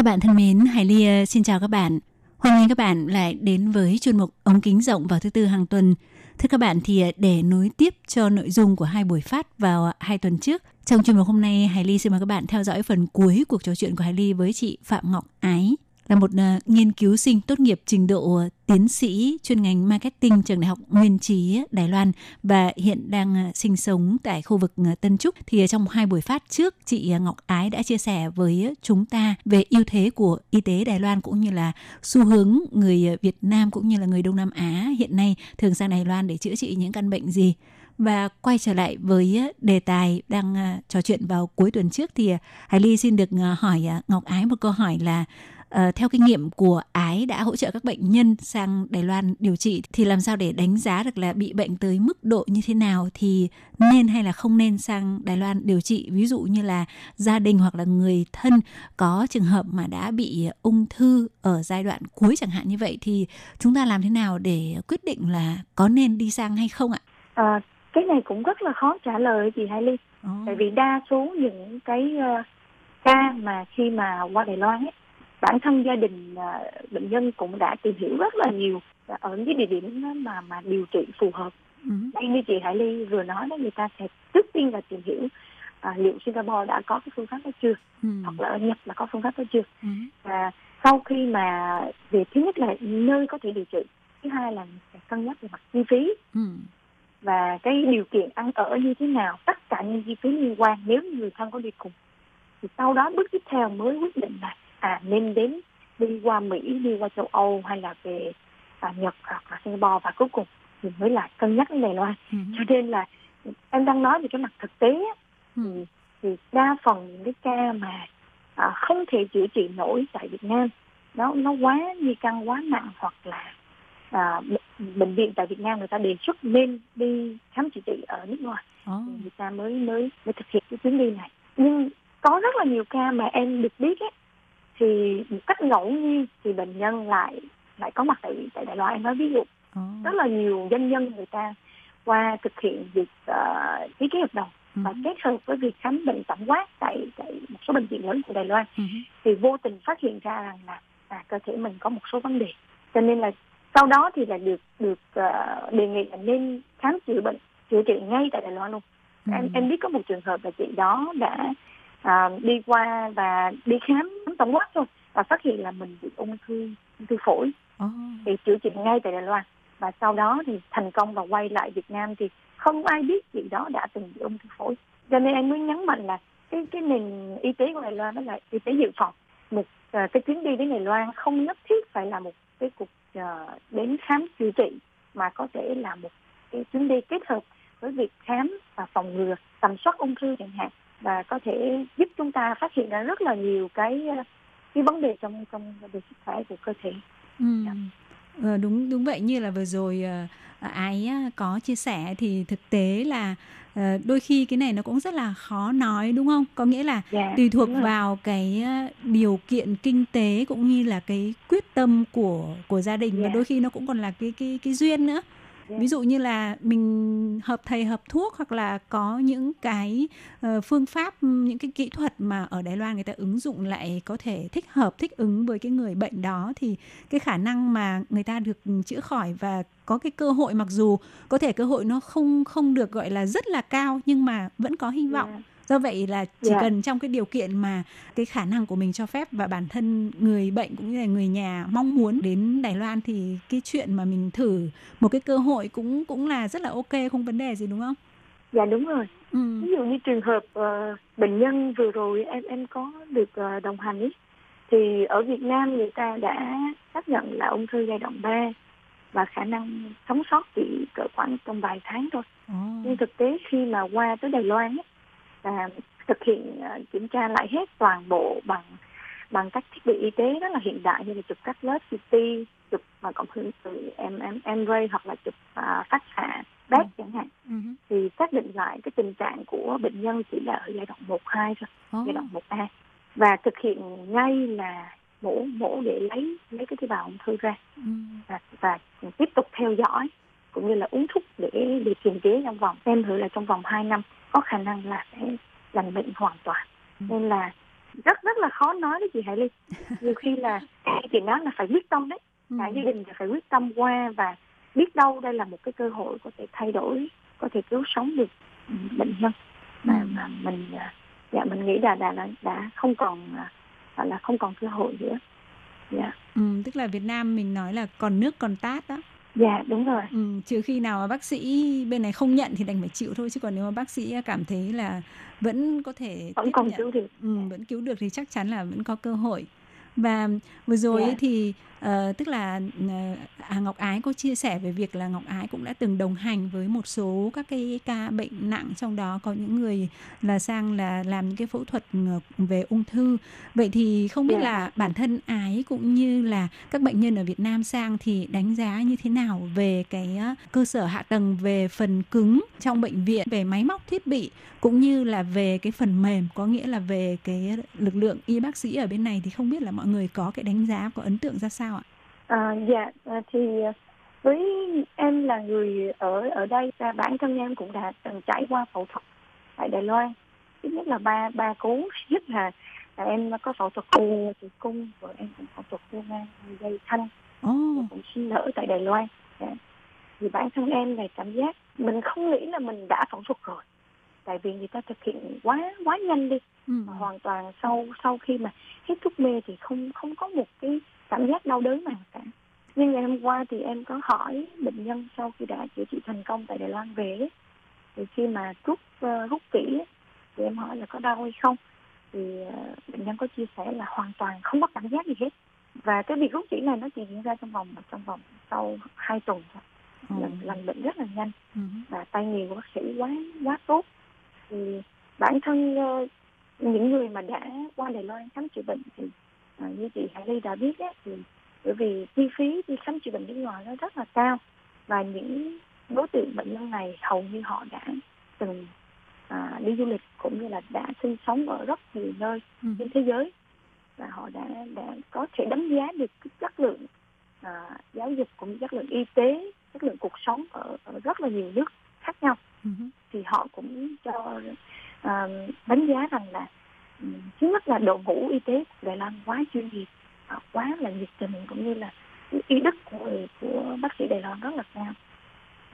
Speaker 1: Các bạn thân mến, Hải Ly ờ, xin chào các bạn. Hoan nghênh các bạn lại đến với chuyên mục ống kính rộng vào thứ tư hàng tuần. Thưa các bạn thì ờ, để nối tiếp cho nội dung của hai buổi phát vào ờ, hai tuần trước, trong chuyên mục hôm nay Hải Ly xin mời các bạn theo dõi phần cuối cuộc trò chuyện của Hải Ly với chị Phạm Ngọc Ái là một uh, nghiên cứu sinh tốt nghiệp trình độ uh, tiến sĩ chuyên ngành marketing trường đại học Nguyên Trí ờ, Đài Loan và hiện đang uh, sinh sống tại khu vực uh, Tân Trúc. Thì uh, trong hai buổi phát trước chị uh, Ngọc Ái đã chia sẻ với chúng ta về ưu thế của y tế Đài Loan cũng như là xu hướng người Việt Nam cũng như là người Đông Nam Á hiện nay thường sang Đài Loan để chữa trị những căn bệnh gì. Và quay trở lại với đề tài đang trò chuyện vào cuối tuần trước thì Hải Ly xin được hỏi Ngọc Ái một câu hỏi là uh, theo kinh nghiệm của Ái đã hỗ trợ các bệnh nhân sang Đài Loan điều trị thì làm sao để đánh giá được là bị bệnh tới mức độ như thế nào thì nên hay là không nên sang Đài Loan điều trị ví dụ như là gia đình hoặc là người thân có trường hợp mà đã bị ung thư ở giai đoạn cuối chẳng hạn như vậy thì chúng ta làm thế nào để quyết định là có nên đi sang hay không ạ?
Speaker 10: À, cái này cũng rất là khó trả lời chị Hải Ly. Oh. Tại vì đa số những cái uh, ca mà khi mà qua Đài Loan ấy bản thân gia đình à, bệnh nhân cũng đã tìm hiểu rất là nhiều ở những địa điểm mà mà điều trị phù hợp ừ. đây như chị Hải Ly vừa nói đó người ta sẽ trước tiên là tìm hiểu à, liệu Singapore đã có cái phương pháp đó chưa ừ. hoặc là ở Nhật là có phương pháp đó chưa ừ. và sau khi mà về thứ nhất là nơi có thể điều trị thứ hai là sẽ cân nhắc về mặt chi phí ừ. và cái điều kiện ăn ở như thế nào tất cả những chi phí liên quan nếu người thân có đi cùng thì sau đó bước tiếp theo mới quyết định là à nên đến đi qua Mỹ đi qua châu Âu hay là về à, Nhật hoặc là Singapore và cuối cùng thì mới lại cân nhắc cái Đài Loan ừ. cho nên là em đang nói về cái mặt thực tế ừ. thì, thì đa phần những cái ca mà à, không thể chữa trị nổi tại Việt Nam nó nó quá di căn quá nặng hoặc là à, bệnh viện tại Việt Nam người ta đề xuất nên đi khám chữa trị ở nước ngoài oh. người ta mới mới mới thực hiện cái chuyến đi này nhưng có rất là nhiều ca mà em được biết ấy, thì một cách ngẫu nhiên thì bệnh nhân lại lại có mặt tại tại Đài Loan em nói ví dụ oh. rất là nhiều doanh nhân người ta qua thực hiện việc uh, ký kết hợp đồng uh-huh. và kết hợp với việc khám bệnh tổng quát tại tại một số bệnh viện lớn của Đài Loan uh-huh. thì vô tình phát hiện ra rằng là à, cơ thể mình có một số vấn đề cho nên là sau đó thì là được được uh, đề nghị là nên khám chữa bệnh chữa trị ngay tại Đài Loan luôn uh-huh. em em biết có một trường hợp là chị đó đã à, đi qua và đi khám tổng quát thôi và phát hiện là mình bị ung thư ung thư phổi. Oh. thì chữa trị ngay tại Đài Loan. Và sau đó thì thành công và quay lại Việt Nam thì không ai biết chị đó đã từng bị ung thư phổi. Cho nên em mới nhấn mạnh là cái cái nền y tế của Đài Loan đó là y tế dự phòng. Một uh, cái chuyến đi đến Đài Loan không nhất thiết phải là một cái cuộc uh, đến khám chữa trị mà có thể là một cái chuyến đi kết hợp với việc khám và phòng ngừa tầm soát ung thư chẳng hạn và có thể giúp chúng ta phát hiện ra rất là nhiều cái cái vấn đề trong trong về sức khỏe của cơ thể.
Speaker 1: Ừ. Dạ. ờ, đúng đúng vậy như là vừa rồi uh, ái có chia sẻ thì thực tế là uh, đôi khi cái này nó cũng rất là khó nói đúng không có nghĩa là yeah, dạ, tùy thuộc vào cái điều kiện kinh tế cũng như là cái quyết tâm của của gia đình yeah. và dạ. đôi khi nó cũng còn là cái cái cái duyên nữa ví dụ như là mình hợp thầy hợp thuốc hoặc là có những cái uh, phương pháp những cái kỹ thuật mà ở Đài Loan người ta ứng dụng lại có thể thích hợp thích ứng với cái người bệnh đó thì cái khả năng mà người ta được chữa khỏi và có cái cơ hội mặc dù có thể cơ hội nó không không được gọi là rất là cao nhưng mà vẫn có hy vọng. Yeah do vậy là chỉ yeah. Dạ. cần trong cái điều kiện mà cái khả năng của mình cho phép và bản thân người bệnh cũng như là người nhà mong muốn đến Đài Loan thì cái chuyện mà mình thử một cái cơ hội cũng cũng là rất là ok không vấn đề gì đúng không?
Speaker 10: Dạ đúng rồi. Ừ. Ví dụ như trường hợp uh, bệnh nhân vừa rồi em em có được uh, đồng hành ấy thì ở Việt Nam người ta đã xác nhận là ung thư giai đoạn 3 và khả năng sống sót chỉ cỡ khoảng trong vài tháng thôi. Oh. Nhưng thực tế khi mà qua tới Đài Loan ấy, và thực hiện uh, kiểm tra lại hết toàn bộ bằng bằng các thiết bị y tế rất là hiện đại như là chụp cắt lớp CT, chụp mà cộng hưởng từ M-ray hoặc là chụp uh, phát xạ BET ừ. chẳng hạn uh-huh. thì xác định lại cái tình trạng của bệnh nhân chỉ là ở giai đoạn 1 2 thôi, oh. giai đoạn 1A và thực hiện ngay là mổ mổ để lấy lấy cái tế bào ung thư ra uh và, và tiếp tục theo dõi cũng như là uống thuốc để để kiềm chế trong vòng xem thử là trong vòng 2 năm có khả năng là sẽ lành bệnh hoàn toàn. Ừ. nên là rất rất là khó nói với chị Hải Ly nhiều khi là chị nói là phải quyết tâm đấy. Ừ. cả gia đình phải quyết tâm qua và biết đâu đây là một cái cơ hội có thể thay đổi có thể cứu sống được ừ, bệnh nhân. Mà mà mình à, dạ mình nghĩ là đã đã, đã không còn à, là không còn cơ hội nữa.
Speaker 1: Dạ. Ừ, tức là Việt Nam mình nói là còn nước còn tát đó
Speaker 10: Dạ đúng rồi.
Speaker 1: Ừ, trừ khi nào mà bác sĩ bên này không nhận thì đành phải chịu thôi chứ còn nếu mà bác sĩ cảm thấy là vẫn có thể
Speaker 10: vẫn còn cứu được,
Speaker 1: ừ, vẫn cứu được thì chắc chắn là vẫn có cơ hội. Và vừa rồi yeah. Dạ. thì uh, tức là uh, à, Ngọc Ái có chia sẻ về việc là Ngọc Ái cũng đã từng đồng hành với một số các cái ca bệnh nặng trong đó có những người là sang là làm những cái phẫu thuật ờ, về ung thư. Vậy thì không biết yeah. Dạ. là bản thân Ái cũng như là các bệnh nhân ở Việt Nam sang thì đánh giá như thế nào về cái cơ sở hạ tầng về phần cứng trong bệnh viện về máy móc thiết bị cũng như là về cái phần mềm có nghĩa là về cái lực lượng y bác sĩ ở bên này thì không biết là mọi người có cái đánh giá có ấn tượng ra sao?
Speaker 10: À, dạ à, thì à, với em là người ở ở đây và bản thân em cũng đã từng trải qua phẫu thuật tại Đài Loan thứ nhất là ba ba cú nhất là, là em có phẫu thuật u tử cung rồi em cũng phẫu thuật u nang dây thanh oh. cũng sinh nở tại Đài Loan dạ. thì bản thân em này cảm giác mình không nghĩ là mình đã phẫu thuật rồi tại vì người ta thực hiện quá quá nhanh đi. Ừ. hoàn toàn sau sau khi mà hết thuốc mê thì không không có một cái cảm giác đau đớn nào cả. Nhưng ngày hôm qua thì em có hỏi bệnh nhân sau khi đã chữa trị thành công tại Đài Loan về thì khi mà rút uh, rút kỹ thì em hỏi là có đau hay không? Thì uh, bệnh nhân có chia sẻ là hoàn toàn không có cảm giác gì hết. Và cái việc rút chỉ này nó chỉ diễn ra trong vòng trong vòng sau hai tuần thôi. Ừ. lần bệnh rất là nhanh. Ừ. và tay nghề của bác sĩ quá quá tốt thì bản thân uh, những người mà đã qua Đài Loan khám chữa bệnh thì uh, như chị Hải Ly đã biết ấy, thì bởi vì chi phí đi khám chữa bệnh nước ngoài nó rất là cao và những đối tượng bệnh nhân này hầu như họ đã từng à, đi du lịch cũng như là đã sinh sống ở rất nhiều nơi ừ. trên thế giới và họ đã đã có thể đánh giá được cái chất lượng à, giáo dục cũng như chất lượng y tế chất lượng cuộc sống ở, ở rất là nhiều nước khác nhau Ừ. thì họ cũng cho à, đánh giá rằng là ừ, thứ nhất là đội ngũ y tế Đài Loan quá chuyên nghiệp quá là nhiệt tình cũng như là ý đức của người của bác sĩ Đài Loan rất là cao.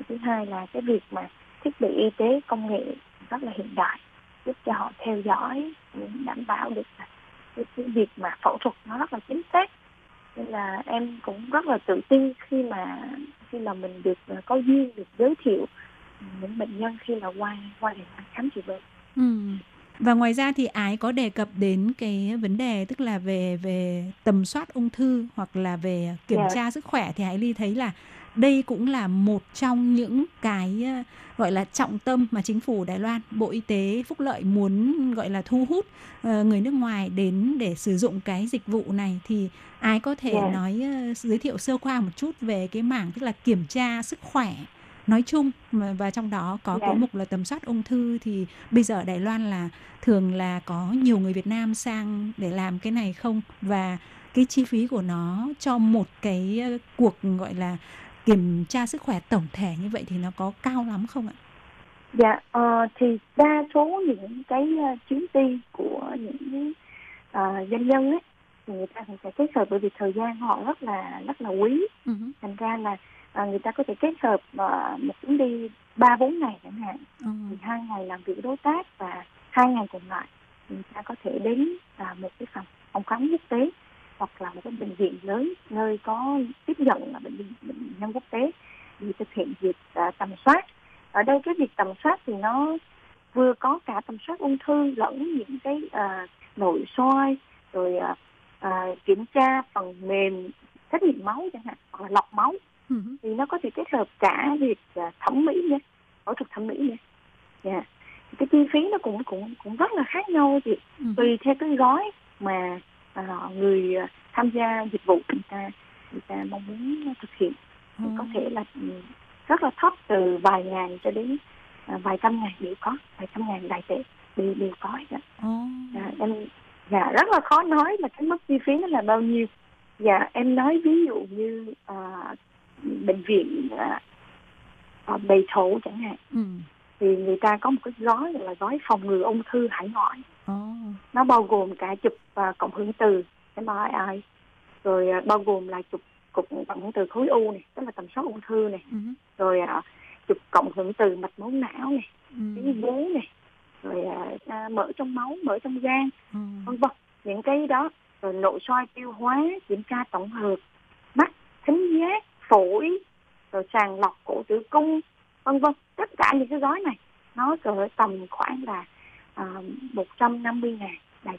Speaker 10: Thứ hai là cái việc mà thiết bị y tế công nghệ rất là hiện đại giúp cho họ theo dõi ừ, đảm bảo được là cái, cái việc mà phẫu thuật nó rất là chính xác. Nên là em cũng rất là tự tin khi mà khi mà mình được ờ, có duyên được giới thiệu những bệnh nhân khi là qua qua để khám chữa bệnh.
Speaker 1: Ừ. Và ngoài ra thì Ái có đề cập đến cái vấn đề tức là về về tầm soát ung thư hoặc là về kiểm yeah. Dạ. tra sức khỏe thì Ái Ly thấy là đây cũng là một trong những cái ờ, gọi là trọng tâm mà chính phủ Đài Loan, Bộ Y tế Phúc Lợi muốn gọi là thu hút ờ, người nước ngoài đến để sử dụng cái dịch vụ này thì ai có thể yeah. Dạ. nói uh, giới thiệu sơ qua một chút về cái mảng tức là kiểm tra sức khỏe nói chung và trong đó có yeah. cái dạ. mục là tầm soát ung thư thì bây giờ Đài Loan là thường là có nhiều người Việt Nam sang để làm cái này không và cái chi phí của nó cho một cái cuộc gọi là kiểm tra sức khỏe tổng thể như vậy thì nó có cao lắm không ạ?
Speaker 10: Dạ, uh, thì đa số những cái uh, chuyến đi của những uh, doanh nhân ấy thì người ta sẽ kết hợp bởi vì thời gian họ rất là rất là quý. Uh-huh. Thành ra là uh, người ta có thể kết hợp uh, một chuyến đi ba bốn ngày chẳng hạn, uh-huh. thì hai ngày làm việc đối tác và hai ngày còn lại người ta có thể đến uh, một cái phòng phòng khám quốc tế hoặc là một cái bệnh viện lớn nơi có tiếp nhận là bệnh bệnh nhân quốc tế để thực hiện việc uh, tầm soát. Ở đây cái việc tầm soát thì nó vừa có cả tầm soát ung thư lẫn những cái uh, nội soi rồi uh, uh, kiểm tra phần mềm xét nghiệm máu chẳng hạn hoặc là lọc máu uh thì nó có thể kết hợp cả việc uh, thẩm mỹ nhé phẫu thuật thẩm mỹ nhé yeah. cái chi phí nó cũng cũng cũng rất là khác nhau thì uh tùy theo cái gói mà uh, người tham gia dịch vụ người ta người ta mong muốn thực hiện. Thì có thể là ừ, rất là thấp từ vài ngàn cho đến uh, vài trăm ngàn đều có vài trăm ngàn đại tệ đều đều có hết à, em dạ rất là khó nói là cái mức chi phí nó là bao nhiêu. Dạ em nói ví dụ như uh, bệnh viện uh, bầy thổ chẳng hạn ừ. thì người ta có một cái gói là gói phòng ngừa ung thư hải ngoại oh. nó bao gồm cả chụp uh, cộng hưởng từ MRI rồi uh, bao gồm là chụp cục cộng hưởng từ khối u này tức là tầm soát ung thư này uh-huh. rồi uh, chụp cộng hưởng từ mạch máu não này uh-huh. cái vú này rồi uh, mỡ trong máu mỡ trong gan uh-huh. vân vân những cái đó rồi nội soi tiêu hóa kiểm tra tổng hợp mắt thính giác phổi rồi sàng lọc cổ tử cung vân vân. Tất cả những cái gói này nó cỡ tầm khoảng là một trăm năm mươi ngàn đại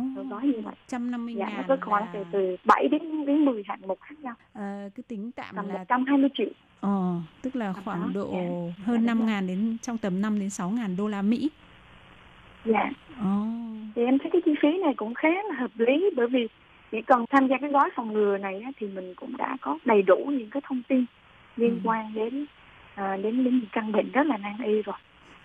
Speaker 1: oh, gói như vậy. 150
Speaker 10: dạ,
Speaker 1: ngàn
Speaker 10: nó khoảng là... từ từ 7 đến đến 10 hạng mục khác nhau.
Speaker 1: À, cứ tính tạm
Speaker 10: tầm
Speaker 1: là
Speaker 10: 120 triệu.
Speaker 1: Ờ, tức là tầm khoảng đó. độ dạ. hơn dạ, 5 ngàn đến trong tầm 5 đến 6 ngàn đô la Mỹ.
Speaker 10: Dạ. Oh. Thì em thấy cái chi phí này cũng khá là hợp lý bởi vì chỉ cần tham gia cái gói phòng ngừa này thì mình cũng đã có đầy đủ những cái thông tin liên ừ. quan đến à, đến đến căn bệnh rất là nan y rồi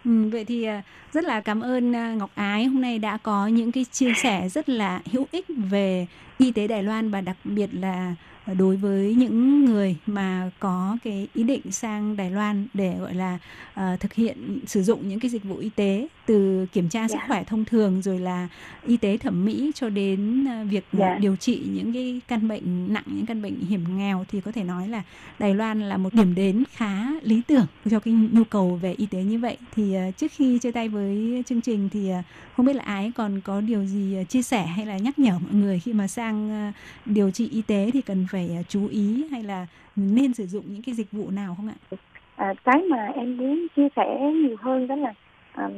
Speaker 1: Ừ, vậy thì à, rất là cảm ơn à, Ngọc Ái hôm nay đã có những cái chia sẻ rất là hữu ích về y tế Đài Loan và đặc biệt là đối với những người mà có cái ý định sang Đài Loan để gọi là uh, thực hiện sử dụng những cái dịch vụ y tế từ kiểm tra sức yeah. Dạ. khỏe thông thường rồi là y tế thẩm mỹ cho đến uh, việc yeah. Dạ. điều trị những cái căn bệnh nặng những căn bệnh hiểm nghèo thì có thể nói là Đài Loan là một điểm đến khá lý tưởng cho cái nhu cầu về y tế như vậy thì uh, trước khi chia tay với chương trình thì uh, không biết là ái còn có điều gì chia sẻ hay là nhắc nhở mọi người khi mà sang uh, điều trị y tế thì cần phải phải à, chú ý hay là nên sử dụng những cái dịch vụ nào không ạ?
Speaker 10: À, cái mà em muốn chia sẻ nhiều hơn đó là um,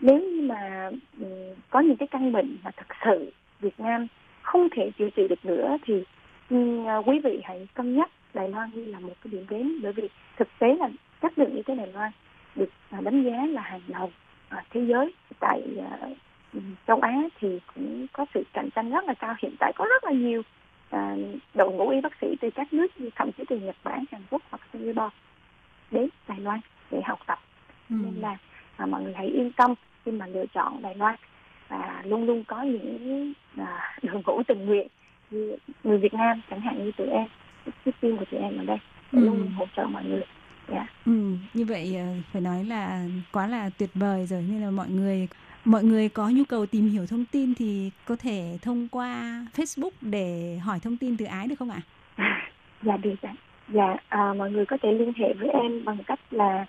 Speaker 10: nếu như mà um, có những cái căn bệnh mà thật sự Việt Nam không thể chữa trị được nữa thì um, quý vị hãy cân nhắc Đài Loan như là một cái điểm đến bởi vì thực tế là chất lượng y tế Đài Loan được uh, đánh giá là hàng đầu uh, thế giới tại uh, châu Á thì cũng có sự cạnh tranh rất là cao hiện tại có rất là nhiều à, đội ngũ y bác sĩ từ các nước như thậm chí từ Nhật Bản, Hàn Quốc hoặc Singapore đến Đài Loan để học tập ừ. nên là à, mọi người hãy yên tâm khi mà lựa chọn Đài Loan và luôn luôn có những à, đội ngũ tình nguyện như người Việt Nam chẳng hạn như tụi em tiếp viên của tụi em ở đây để ừ. luôn luôn hỗ trợ mọi người Yeah. Dạ.
Speaker 1: Ừ, như vậy à, phải nói là quá là tuyệt vời rồi nên là mọi người mọi người có nhu cầu tìm hiểu thông tin thì có thể thông qua Facebook để hỏi thông tin từ ái được không ạ?
Speaker 10: À, dạ được ạ. Dạ, à, mọi người có thể liên hệ với em bằng cách là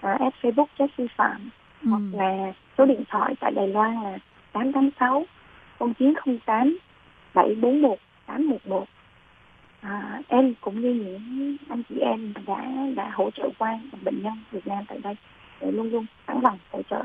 Speaker 10: à, add Facebook Jessie Phạm ừ. hoặc là số điện thoại tại Đài Loan là 886 0908 741 811. À, em cũng như những anh chị em đã đã hỗ trợ qua bệnh nhân Việt Nam tại đây để luôn luôn sẵn lòng hỗ trợ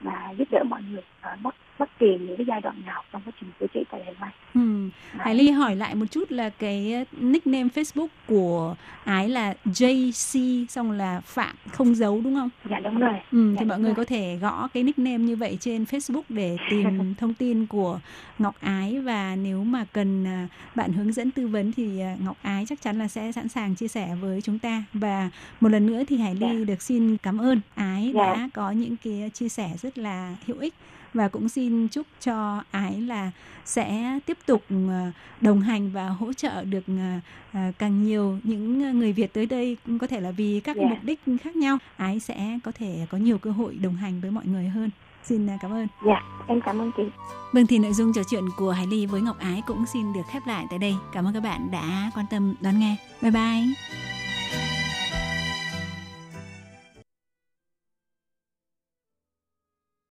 Speaker 10: và giúp đỡ mọi người à, ở bất kỳ những cái giai đoạn nào trong quá trình chữa trị tại Đài Loan.
Speaker 1: Ừ. Hải Ly hỏi lại một chút là cái nickname Facebook của Ái là JC xong là Phạm không dấu đúng không?
Speaker 10: Dạ đúng rồi.
Speaker 1: Ừ,
Speaker 10: dạ,
Speaker 1: thì mọi người rồi. có thể gõ cái nickname như vậy trên Facebook để tìm thông tin của Ngọc Ái và nếu mà cần à, bạn hướng dẫn tư vấn thì à, Ngọc Ái chắc chắn là sẽ sẵn sàng chia sẻ với chúng ta và một lần nữa thì Hải Ly dạ. được xin cảm ơn Ái dạ. đã có những cái chia sẻ rất là hữu ích và cũng xin chúc cho ái là sẽ tiếp tục ờ, đồng hành và hỗ trợ được ờ, ờ, càng nhiều những người Việt tới đây có thể là vì các yeah. Dạ. mục đích khác nhau ái sẽ có thể có nhiều cơ hội đồng hành với mọi người hơn xin cảm ơn.
Speaker 10: Dạ, em cảm ơn chị.
Speaker 1: Vâng thì nội dung trò chuyện của Hải Ly với Ngọc Ái cũng xin được khép lại tại đây. Cảm ơn các bạn đã quan tâm đón nghe. Bye bye.